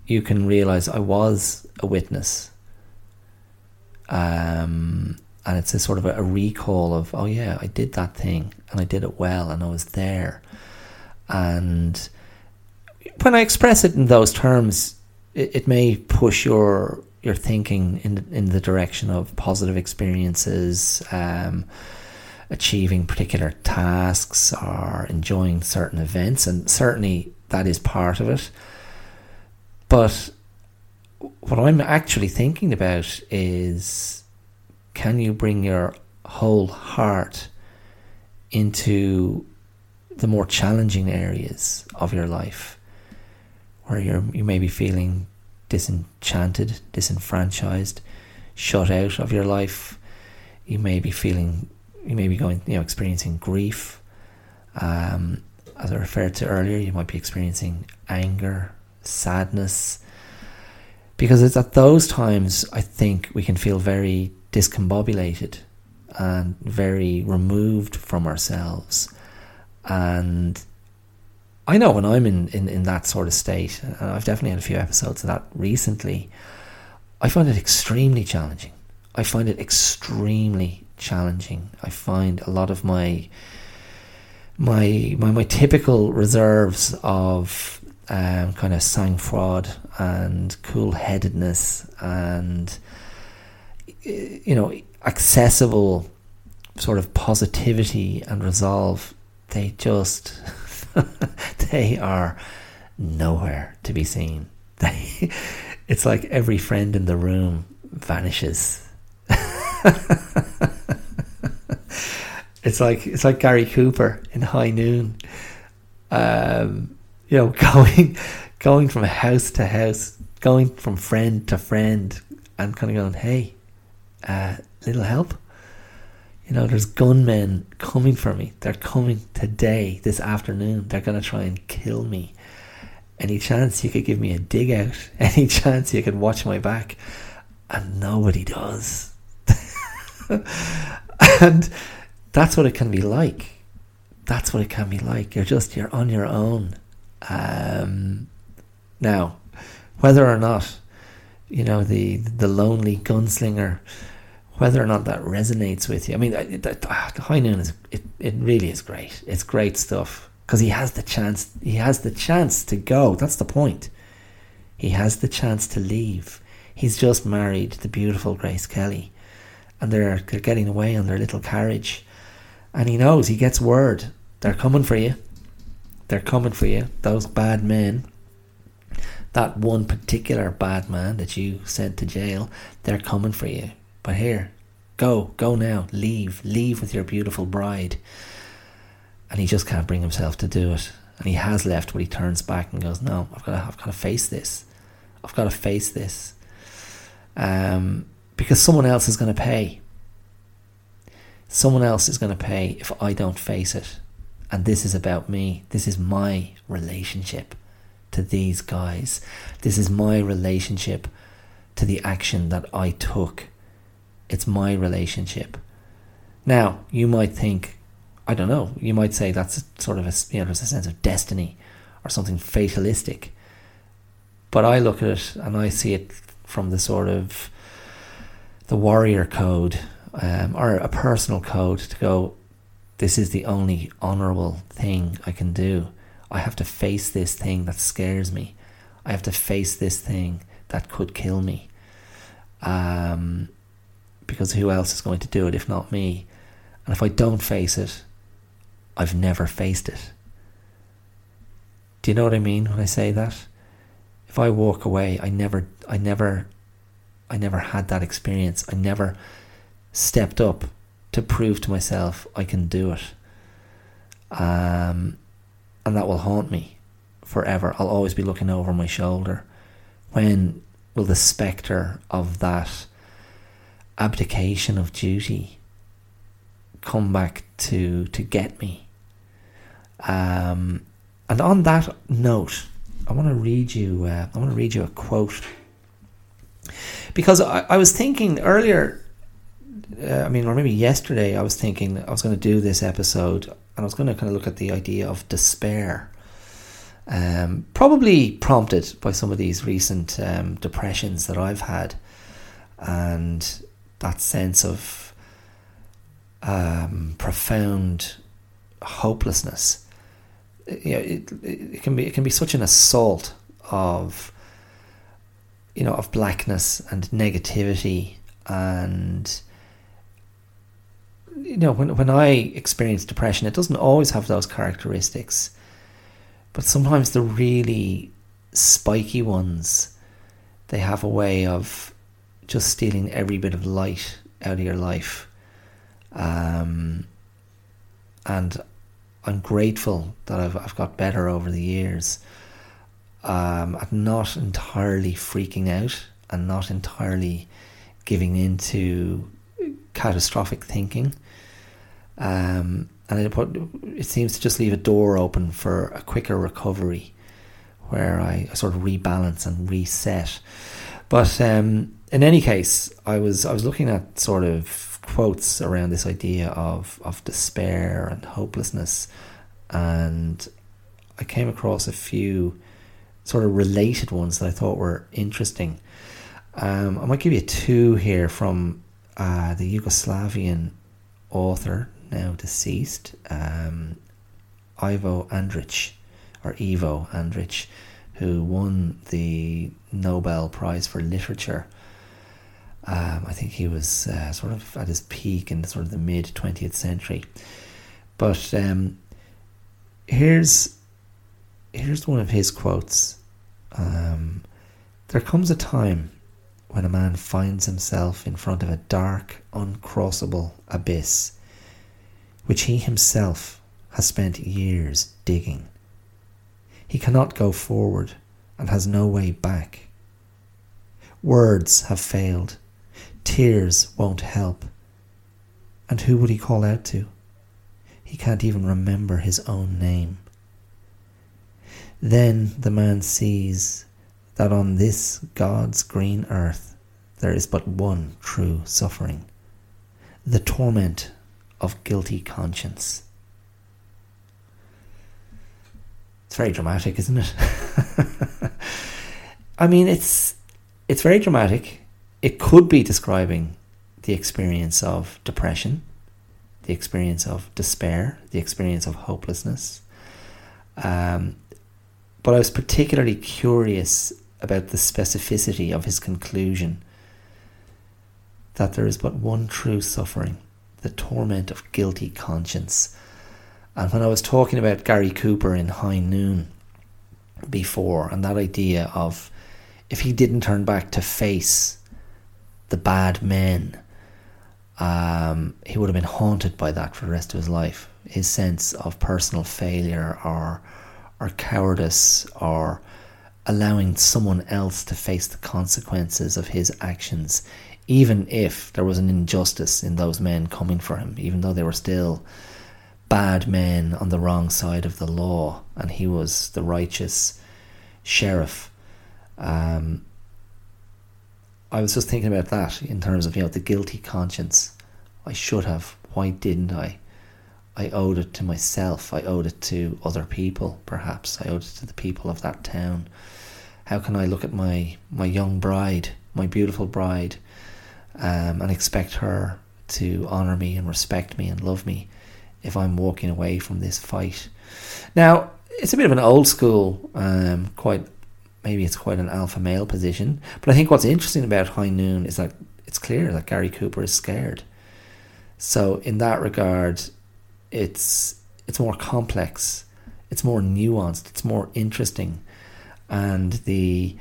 you can realize I was a witness um, and it's a sort of a, recall of, oh yeah, I did that thing and I did it well and I was there. And when I express it in those terms, it, it may push your your thinking in in the direction of positive experiences, um, achieving particular tasks, or enjoying certain events, and certainly that is part of it. But what I'm actually thinking about is can you bring your whole heart into the more challenging areas of your life where you're you may be feeling disenchanted, disenfranchised, shut out of your life. You may be feeling you may be going you know experiencing grief. Um, as I referred to earlier, you might be experiencing anger, sadness, because it's at those times I think we can feel very discombobulated and very removed from ourselves. And I know when I'm in, in, in that sort of state, and I've definitely had a few episodes of that recently, I find it extremely challenging. I find it extremely challenging. I find a lot of my my my, my typical reserves of um, kind of sang froid and cool headedness and you know accessible sort of positivity and resolve they just they are nowhere to be seen. They it's like every friend in the room vanishes. It's like it's like Gary Cooper in High Noon. Um, you know, going going from house to house, going from friend to friend, and kind of going, "Hey, uh, little help." You know, there's gunmen coming for me. They're coming today, this afternoon. They're going to try and kill me. Any chance you could give me a dig out? Any chance you could watch my back? And nobody does. and that's what it can be like. That's what it can be like. You're just, you're on your own um, now, whether or not you know the the lonely gunslinger, whether or not that resonates with you. I mean, the High Noon is it, it really is great. It's great stuff because he has the chance. He has the chance to go. That's the point. He has the chance to leave. He's just married the beautiful Grace Kelly, and they're they're getting away on their little carriage, and he knows he gets word they're coming for you. They're coming for you. Those bad men that one particular bad man that you sent to jail, they're coming for you. But here, go, go now, leave, leave with your beautiful bride. And he just can't bring himself to do it. And he has left, but he turns back and goes, "No, I've got to, I've got to face this. I've got to face this, um, because someone else is going to pay. Someone else is going to pay if I don't face it. And this is about me. This is my relationship to these guys. This is my relationship to the action that I took. It's my relationship. Now, you might think, I don't know, you might say that's sort of a, you know, there's a sense of destiny or something fatalistic. But I look at it and I see it from the sort of the warrior code um, or a personal code to go, this is the only honourable thing I can do. I have to face this thing that scares me. I have to face this thing that could kill me. Um, because who else is going to do it if not me? And if I don't face it, I've never faced it. Do you know what I mean when I say that? If I walk away, I never, I never, I never had that experience. I never stepped up to prove to myself I can do it. Um, and that will haunt me forever. I'll always be looking over my shoulder. When will the spectre of that abdication of duty come back to to get me? Um, and on that note, I want to read you. Uh, I want to read you a quote because I, I was thinking earlier. Uh, I mean, or maybe yesterday, I was thinking I was going to do this episode and I was going to kind of look at the idea of despair. Um, probably prompted by some of these recent um, depressions that I've had, and that sense of um, profound hopelessness. You know, it, it can be it can be such an assault of you know of blackness and negativity and you know, when when I experience depression, it doesn't always have those characteristics, but sometimes the really spiky ones, they have a way of just stealing every bit of light out of your life. Um, and I'm grateful that I've I've got better over the years. Um, at not entirely freaking out and not entirely giving into catastrophic thinking. Um, and it, it seems to just leave a door open for a quicker recovery where I sort of rebalance and reset. But um, in any case, I was I was looking at sort of quotes around this idea of, of despair and hopelessness, and I came across a few sort of related ones that I thought were interesting. Um, I might give you two here from uh, the Yugoslavian author now deceased, um, Ivo Andric, or Ivo Andric, who won the Nobel Prize for Literature. Um, I think he was uh, sort of at his peak in the sort of the mid 20th century. But um, here's here's one of his quotes. Um, there comes a time when a man finds himself in front of a dark, uncrossable abyss which he himself has spent years digging. He cannot go forward and has no way back. Words have failed. Tears won't help. And who would he call out to? He can't even remember his own name. Then the man sees that on this God's green earth there is but one true suffering the torment of guilty conscience. It's very dramatic, isn't it? I mean, it's it's very dramatic. It could be describing the experience of depression, the experience of despair, the experience of hopelessness. Um, but I was particularly curious about the specificity of his conclusion that there is but one true suffering, the torment of guilty conscience. And when I was talking about Gary Cooper in High Noon before, and that idea of if he didn't turn back to face the bad men, um, he would have been haunted by that for the rest of his life. His sense of personal failure or or cowardice or allowing someone else to face the consequences of his actions, even if there was an injustice in those men coming for him, even though they were still bad men on the wrong side of the law, and he was the righteous sheriff. Um, I was just thinking about that in terms of you know the guilty conscience. I should have. Why didn't I? I owed it to myself. I owed it to other people, perhaps. I owed it to the people of that town. How can I look at my, my young bride, my beautiful bride, um, and expect her to honour me and respect me and love me if I'm walking away from this fight? Now, it's a bit of an old school, um, quite maybe it's quite an alpha male position. But I think what's interesting about High Noon is that it's clear that Gary Cooper is scared. So in that regard, it's it's more complex, it's more nuanced, it's more interesting, and the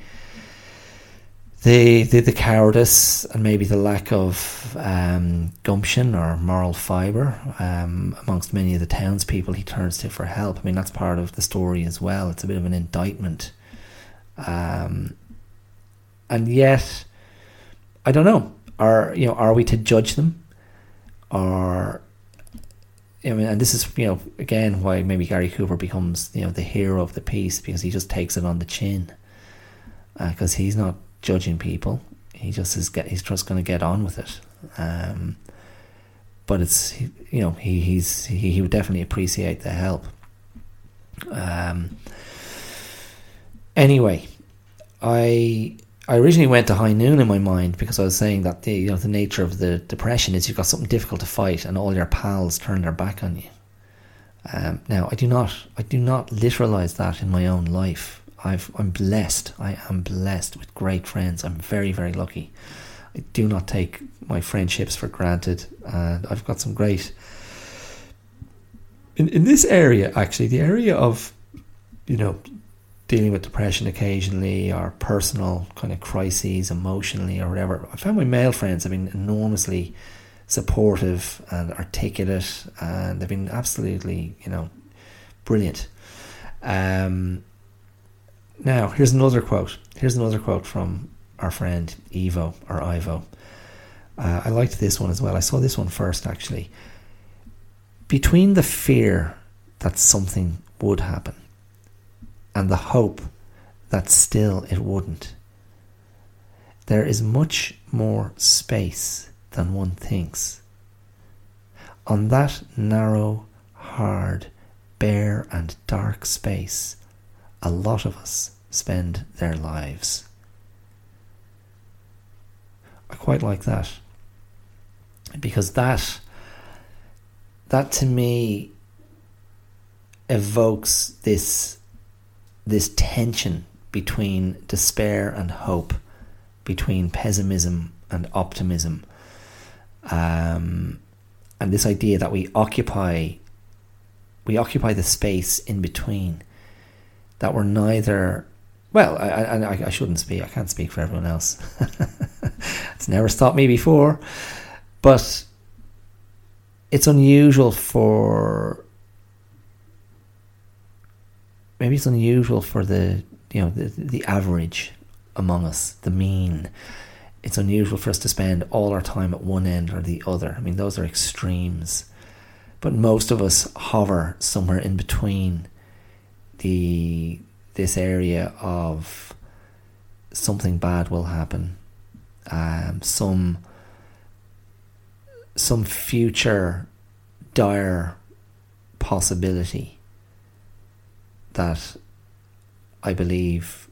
the the, the cowardice and maybe the lack of um, gumption or moral fibre um, amongst many of the townspeople he turns to for help. I mean that's part of the story as well. It's a bit of an indictment, um, and yet I don't know. Are you know are we to judge them, or I mean, and this is you know again why maybe Gary Cooper becomes you know the hero of the piece because he just takes it on the chin because uh, he's not judging people. He just is get he's just going to get on with it. Um, but it's you know he he's he, he would definitely appreciate the help. Um, anyway, I I originally went to high noon in my mind because I was saying that the you know the nature of the depression is you've got something difficult to fight and all your pals turn their back on you. Um, now I do not I do not literalize that in my own life. I've I'm blessed. I am blessed with great friends. I'm very very lucky. I do not take my friendships for granted, and I've got some great. In in this area, actually, the area of, you know, dealing with depression occasionally or personal kind of crises emotionally or whatever, I found my male friends have been enormously supportive and articulate and they've been absolutely, you know, brilliant. Um, now, here's another quote. Here's another quote from our friend Evo or Ivo. Uh, I liked this one as well. I saw this one first actually. Between the fear that something would happen and the hope that still it wouldn't. There is much more space than one thinks. On that narrow, hard, bare, and dark space, a lot of us spend their lives. I quite like that. Because that that to me evokes this this tension between despair and hope, between pessimism and optimism, um, and this idea that we occupy we occupy the space in between, that we're neither well, I, I, I shouldn't speak. I can't speak for everyone else. it's never stopped me before, but it's unusual for maybe it's unusual for the you know the, the average among us, the mean. It's unusual for us to spend all our time at one end or the other. I mean, those are extremes. But most of us hover somewhere in between the this area of something bad will happen, um, some some future dire possibility that I believe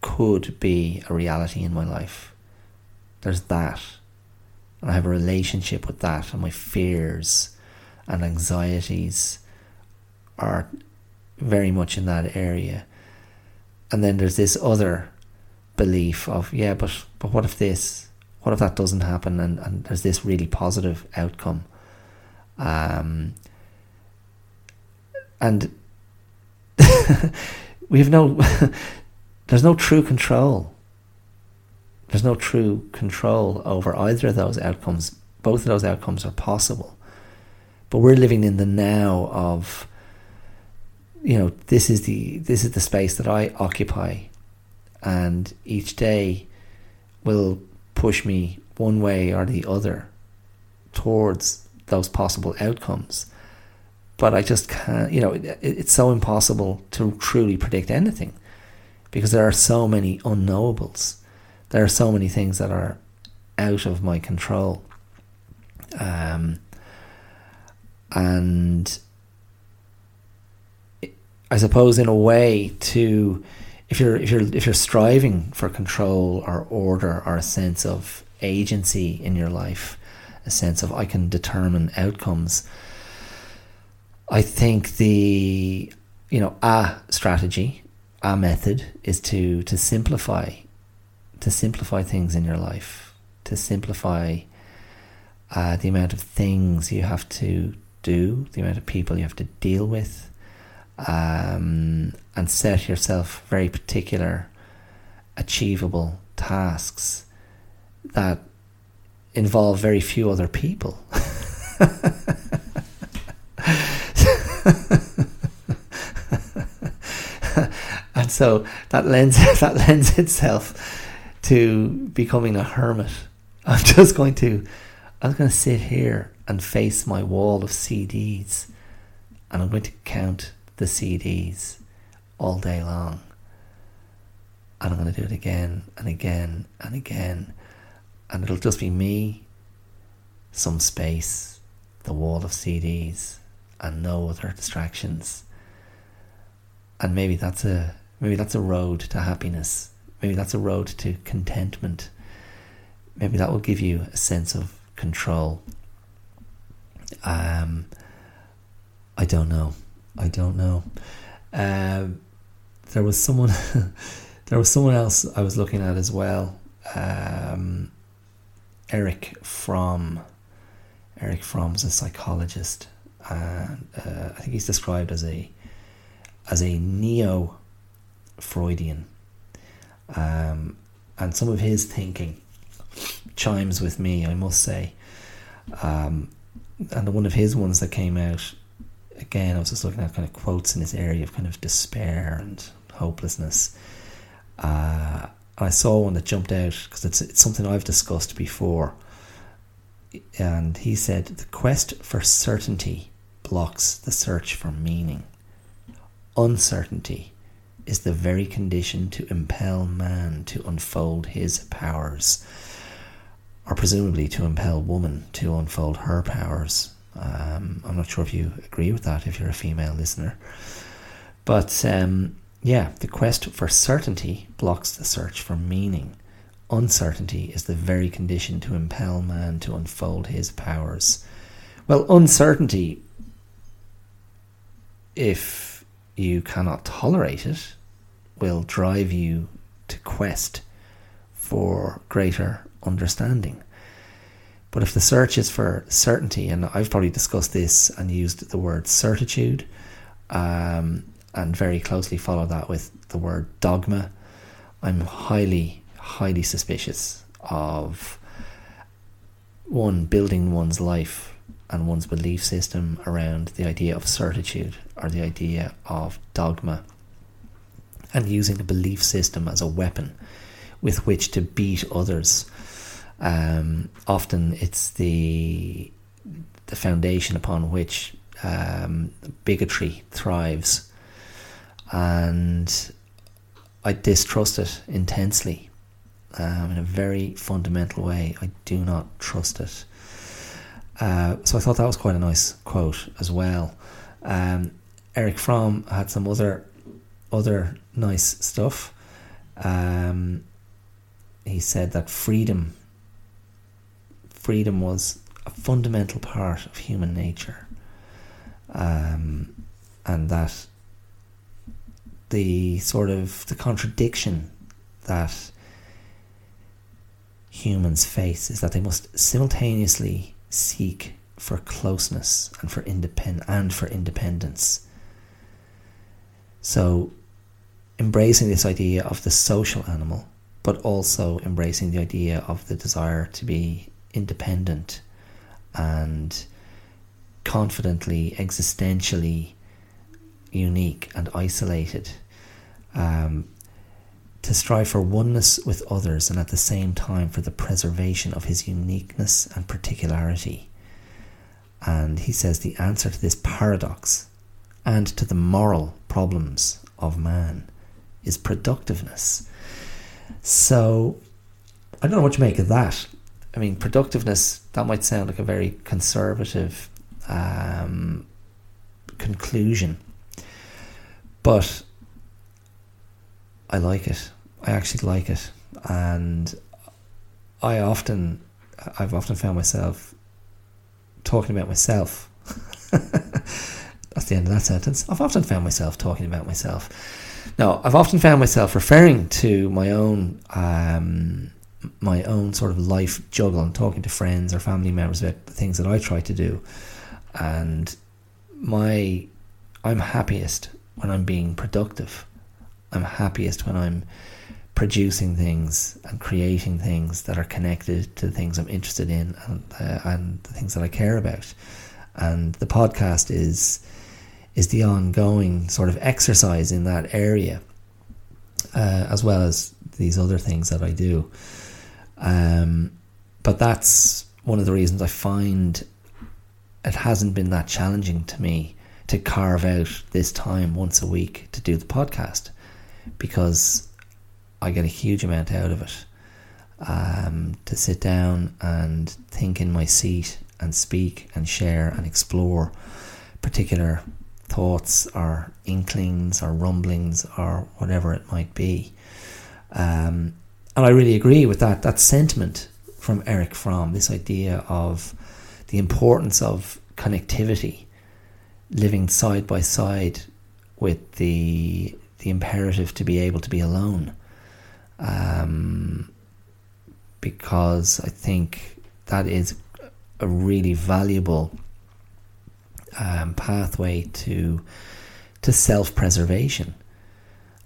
could be a reality in my life. There's that. And I have a relationship with that, and my fears and anxieties are very much in that area. And then there's this other belief of, yeah, but, but what if this? What if that doesn't happen and, and there's this really positive outcome? Um, and we have no, there's no true control. There's no true control over either of those outcomes. Both of those outcomes are possible. But we're living in the now of, you know, this is the this is the space that I occupy, and each day will push me one way or the other towards those possible outcomes. But I just can't, you know, it, it's so impossible to truly predict anything because there are so many unknowables. There are so many things that are out of my control. Um, and I suppose in a way to if you're if you're if you're striving for control or order or a sense of agency in your life, a sense of I can determine outcomes. I think the you know a strategy, a method is to to simplify, to simplify things in your life, to simplify uh, the amount of things you have to do, the amount of people you have to deal with, um, and set yourself very particular, achievable tasks that involve very few other people. and so that lends that lends itself to becoming a hermit. I'm just going to I'm going to sit here and face my wall of CDs and I'm going to count the CDs all day long. And I'm going to do it again and again and again. And it'll just be me, some space, the wall of CDs, and no other distractions. And maybe that's a maybe that's a road to happiness. Maybe that's a road to contentment. Maybe that will give you a sense of control. Um, I don't know. I don't know. Um, there was someone, there was someone else I was looking at as well. Um, Erich Fromm. Erich Fromm's a psychologist, and uh, I think he's described as a as a neo Freudian. Um, and some of his thinking chimes with me, I must say. Um, and one of his ones that came out again, I was just looking at kind of quotes in this area of kind of despair and hopelessness. Uh, I saw one that jumped out because it's it's something I've discussed before. And he said the quest for certainty blocks the search for meaning. Uncertainty is the very condition to impel man to unfold his powers, or presumably to impel woman to unfold her powers um, I'm not sure if you agree with that if you're a female listener. But um, yeah, the quest for certainty blocks the search for meaning. Uncertainty is the very condition to impel man to unfold his powers. Well, uncertainty, if you cannot tolerate it, will drive you to quest for greater understanding. But if the search is for certainty, and I've probably discussed this and used the word certitude, um, and very closely follow that with the word dogma, I'm highly, highly suspicious of one building one's life and one's belief system around the idea of certitude or the idea of dogma and using a belief system as a weapon with which to beat others um, often it's the the foundation upon which um, bigotry thrives, and I distrust it intensely um, in a very fundamental way. I do not trust it. Uh, so I thought that was quite a nice quote as well. Um, Erich Fromm had some other other nice stuff. Um, he said that freedom, freedom was a fundamental part of human nature, um, and that the sort of the contradiction that humans face is that they must simultaneously seek for closeness and for independ and for independence. So embracing this idea of the social animal, but also embracing the idea of the desire to be independent and confidently, existentially unique and isolated. Um, to strive for oneness with others and at the same time for the preservation of his uniqueness and particularity. And he says the answer to this paradox and to the moral problems of man is productiveness. So I don't know what you make of that. I mean, productiveness, that might sound like a very conservative um, conclusion, but I like it. I actually like it. And I often, I've often found myself talking about myself. That's the end of that sentence. I've often found myself talking about myself. Now, I've often found myself referring to my own um, my own sort of life juggle and talking to friends or family members about the things that I try to do. And my I'm happiest when I'm being productive. I'm happiest when I'm producing things and creating things that are connected to the things I'm interested in and, uh, and the things that I care about. And the podcast is is the ongoing sort of exercise in that area, uh, as well as these other things that I do. Um, but that's one of the reasons I find it hasn't been that challenging to me to carve out this time once a week to do the podcast because I get a huge amount out of it. Um, to sit down and think in my seat and speak and share and explore particular thoughts or inklings or rumblings or whatever it might be. Um, and I really agree with that that sentiment from Erich Fromm, this idea of the importance of connectivity, living side by side with the the imperative to be able to be alone. Um, because I think that is a really valuable um, pathway to to self preservation.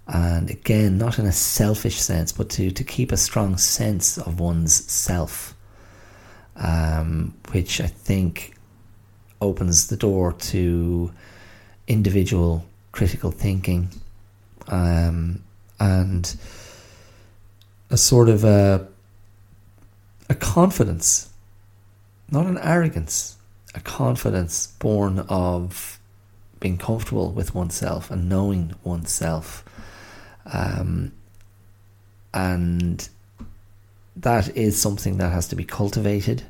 And again, not in a selfish sense, but to, to keep a strong sense of one's self, um, which I think opens the door to individual critical thinking um, and a sort of a, a confidence, not an arrogance, a confidence born of being comfortable with oneself and knowing oneself. Um, and that is something that has to be cultivated,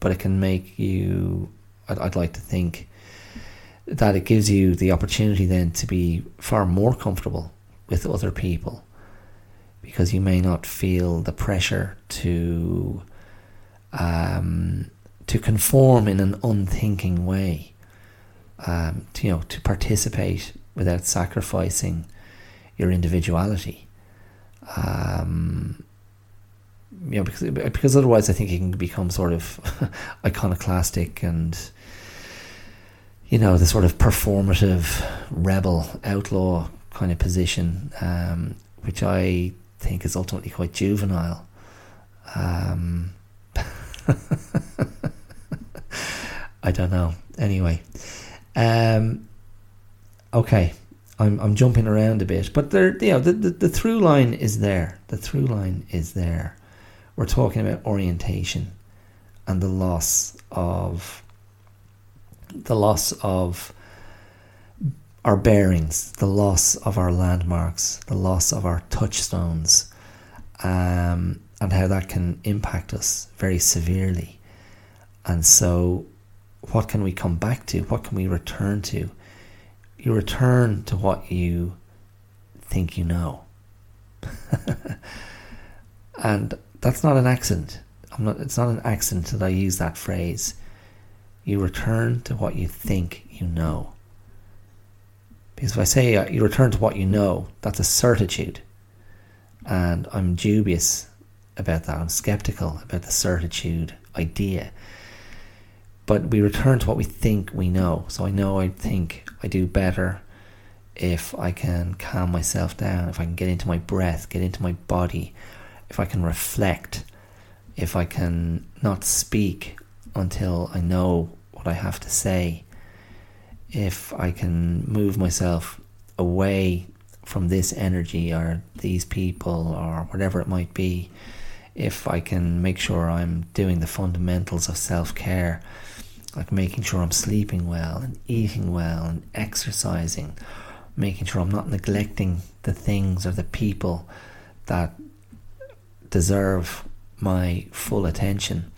but it can make you, I'd, I'd like to think, that it gives you the opportunity then to be far more comfortable with other people because you may not feel the pressure to um, to conform in an unthinking way, um, to, you know, to participate without sacrificing your individuality. Um, you know, because because otherwise, I think you can become sort of iconoclastic and you know the sort of performative rebel outlaw kind of position, um, which I think is ultimately quite juvenile. Um, I don't know. Anyway, um, okay, I'm I'm jumping around a bit, but there, you know, the, the the through line is there. The through line is there. We're talking about orientation and the loss of the loss of our bearings, the loss of our landmarks, the loss of our touchstones, um, and how that can impact us very severely. And so, what can we come back to? What can we return to? You return to what you think you know. and that's not an accident. I'm not, it's not an accident that I use that phrase. You return to what you think you know. Because if I say uh, you return to what you know, that's a certitude. And I'm dubious about that. I'm skeptical about the certitude idea. But we return to what we think we know. So I know I think I do better if I can calm myself down, if I can get into my breath, get into my body, if I can reflect, if I can not speak until I know what I have to say, if I can move myself away from this energy or these people or whatever it might be, if I can make sure I'm doing the fundamentals of self care, like making sure I'm sleeping well and eating well and exercising, making sure I'm not neglecting the things or the people that deserve my full attention.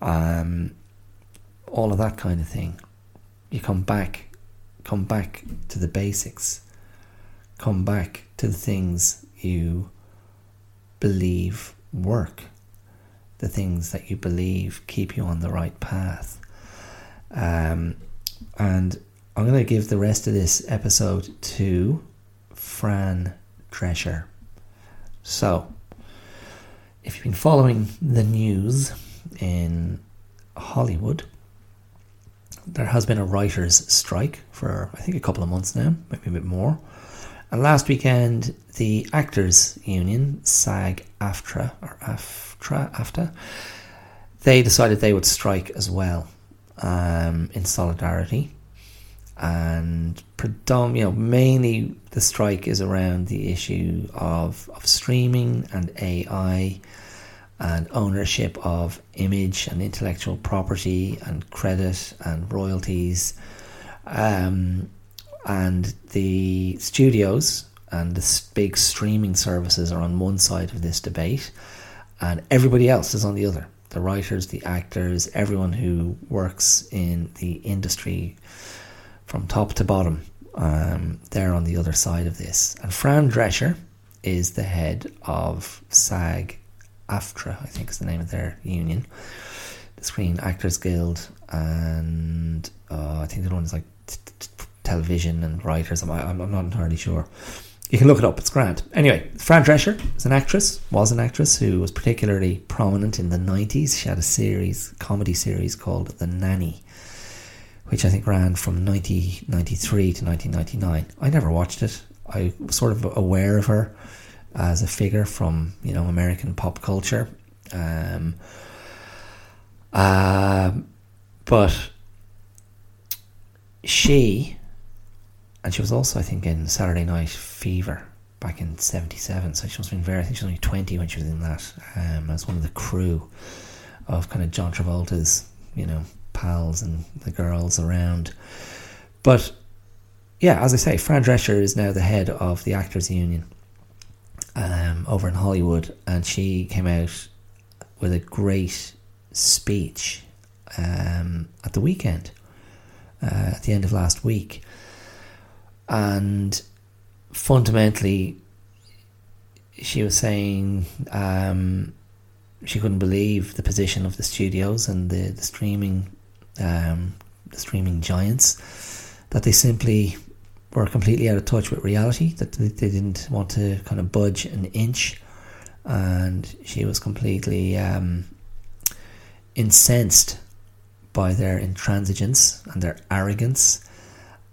Um, all of that kind of thing. You come back, come back to the basics. Come back to the things you believe work, the things that you believe keep you on the right path. Um, and I'm going to give the rest of this episode to Fran Drescher. So, if you've been following the news in Hollywood, there has been a writers' strike for I think a couple of months now, maybe a bit more. And last weekend, the Actors Union, SAG AFTRA or AFTRA, AFTA, they decided they would strike as well um, in solidarity. And predom- you know, mainly the strike is around the issue of, of streaming and AI and ownership of image and intellectual property and credit and royalties. Um, and the studios and the big streaming services are on one side of this debate, and everybody else is on the other. The writers, the actors, everyone who works in the industry from top to bottom, um, they're on the other side of this. And Fran Drescher is the head of SAG AFTRA, I think is the name of their union, the Screen Actors Guild, and uh, I think the one's like t- t- television and writers. I'm, I'm, I'm not entirely sure. You can look it up, it's grand. Anyway, Fran Drescher is an actress, was an actress who was particularly prominent in the 90s. She had a series, comedy series called The Nanny, which I think ran from 1993 to 1999. I never watched it. I was sort of aware of her as a figure from you know American pop culture. Um, uh, but she, and she was also I think in Saturday Night Fever back in '77. So she must have been very. I think she was only 20 when she was in that. Um, as one of the crew of kind of John Travolta's you know pals and the girls around. But yeah, as I say, Fran Drescher is now the head of the Actors Union um, over in Hollywood, and she came out with a great speech um, at the weekend, uh, at the end of last week, and fundamentally, she was saying um, she couldn't believe the position of the studios and the, the streaming um, the streaming giants that they simply were completely out of touch with reality, that they didn't want to kind of budge an inch. And she was completely um, incensed by their intransigence and their arrogance.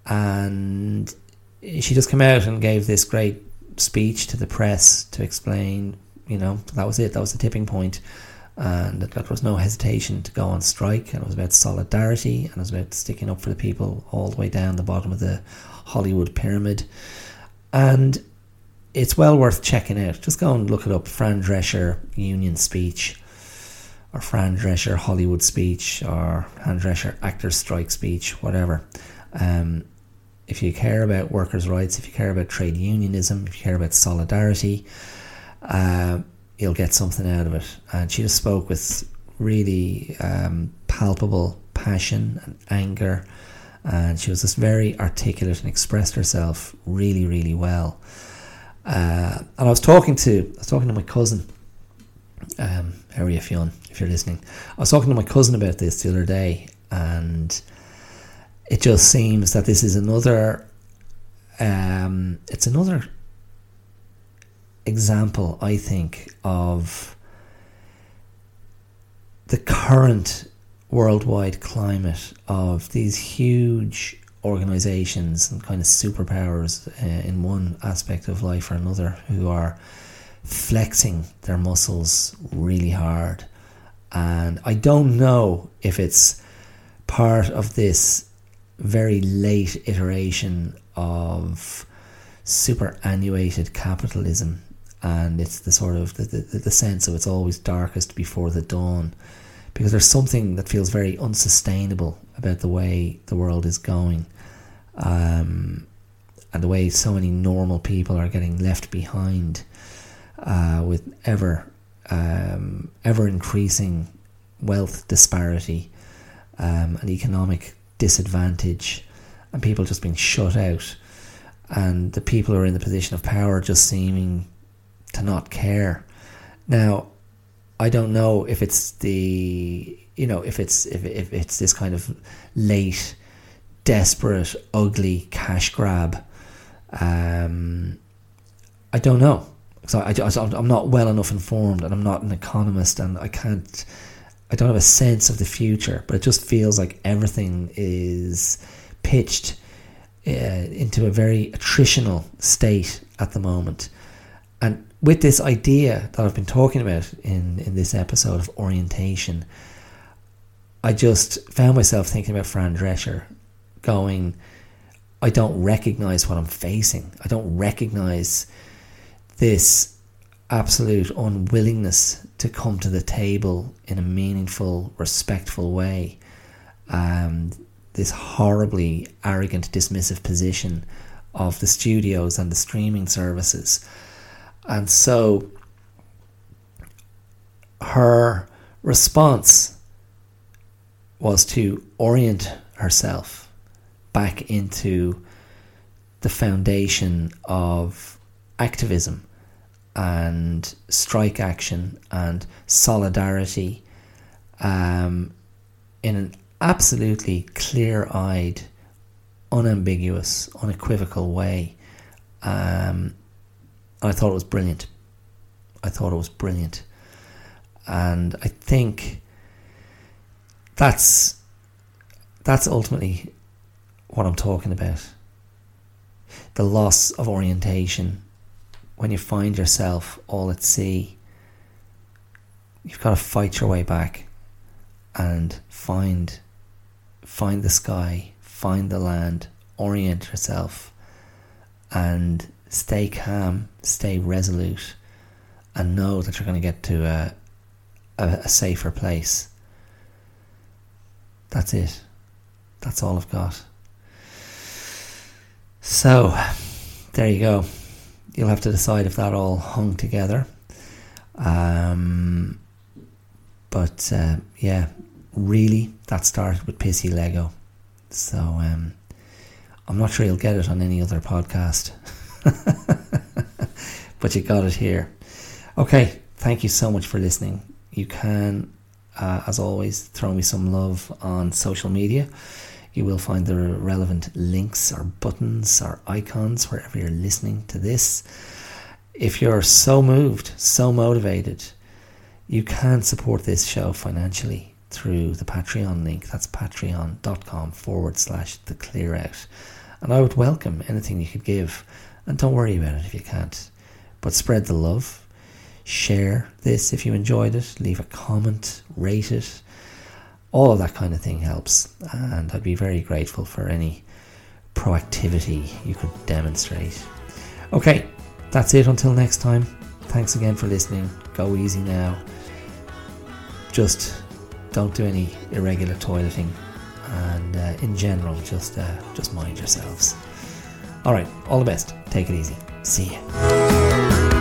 And she just came out and gave this great speech to the press to explain, you know, that was it, that was the tipping point. and that there was no hesitation to go on strike and it was about solidarity and it was about sticking up for the people all the way down the bottom of the Hollywood Pyramid. And it's well worth checking out. Just go and look it up Fran Drescher Union Speech, or Fran Drescher Hollywood Speech, or Fran Drescher Actor Strike Speech, whatever. Um, if you care about workers' rights, if you care about trade unionism, if you care about solidarity, uh, you'll get something out of it. And she just spoke with really um, palpable passion and anger and she was just very articulate and expressed herself really, really well. Uh, and I was talking to I was talking to my cousin. Um, how are you? If you're listening, I was talking to my cousin about this the other day, and it just seems that this is another. Um, it's another example, I think, of the current worldwide climate of these huge organizations and kind of superpowers uh, in one aspect of life or another who are flexing their muscles really hard. And I don't know if it's part of this very late iteration of superannuated capitalism. And it's the sort of the, the, the sense of it's always darkest before the dawn. Because there's something that feels very unsustainable about the way the world is going. Um, and the way so many normal people are getting left behind uh, with ever um, ever increasing wealth disparity um, and economic disadvantage and people just being shut out. And the people who are in the position of power just seeming to not care. Now I don't know if it's the you know if it's if, if it's this kind of late desperate ugly cash grab. Um, I don't know. So I, I, I'm not well enough informed and I'm not an economist and I can't I don't have a sense of the future but it just feels like everything is pitched uh, into a very attritional state at the moment and with this idea that I've been talking about in, in this episode of orientation, I just found myself thinking about Fran Drescher going, I don't recognize what I'm facing. I don't recognize this absolute unwillingness to come to the table in a meaningful, respectful way. Um, this horribly arrogant, dismissive position of the studios and the streaming services and so her response was to orient herself back into the foundation of activism and strike action and solidarity um, in an absolutely clear eyed, unambiguous, unequivocal way. Um, I thought it was brilliant. I thought it was brilliant. And I think that's that's ultimately what I'm talking about. The loss of orientation when you find yourself all at sea. You've got to fight your way back and find find the sky, find the land, orient yourself and stay calm, stay resolute, and know that you're going to get to a, a, a safer place. That's it. That's all I've got. So, there you go. You'll have to decide if that all hung together. Um, but uh, yeah, really, that started with Pissy Lego. So um, I'm not sure you'll get it on any other podcast. but you got it here. Okay, thank you so much for listening. You can, uh, as always, throw me some love on social media. You will find the relevant links or buttons or icons wherever you're listening to this. If you're so moved, so motivated, you can support this show financially through the Patreon link. That's patreon.com forward slash the clear out. And I would welcome anything you could give and don't worry about it if you can't. But spread the love. Share this if you enjoyed it. Leave a comment. Rate it. All that kind of thing helps. And I'd be very grateful for any proactivity you could demonstrate. Okay, that's it until next time. Thanks again for listening. Go easy now. Just don't do any irregular toileting, and uh, in general, just uh, just mind yourselves. All right, all the best. Take it easy. See you.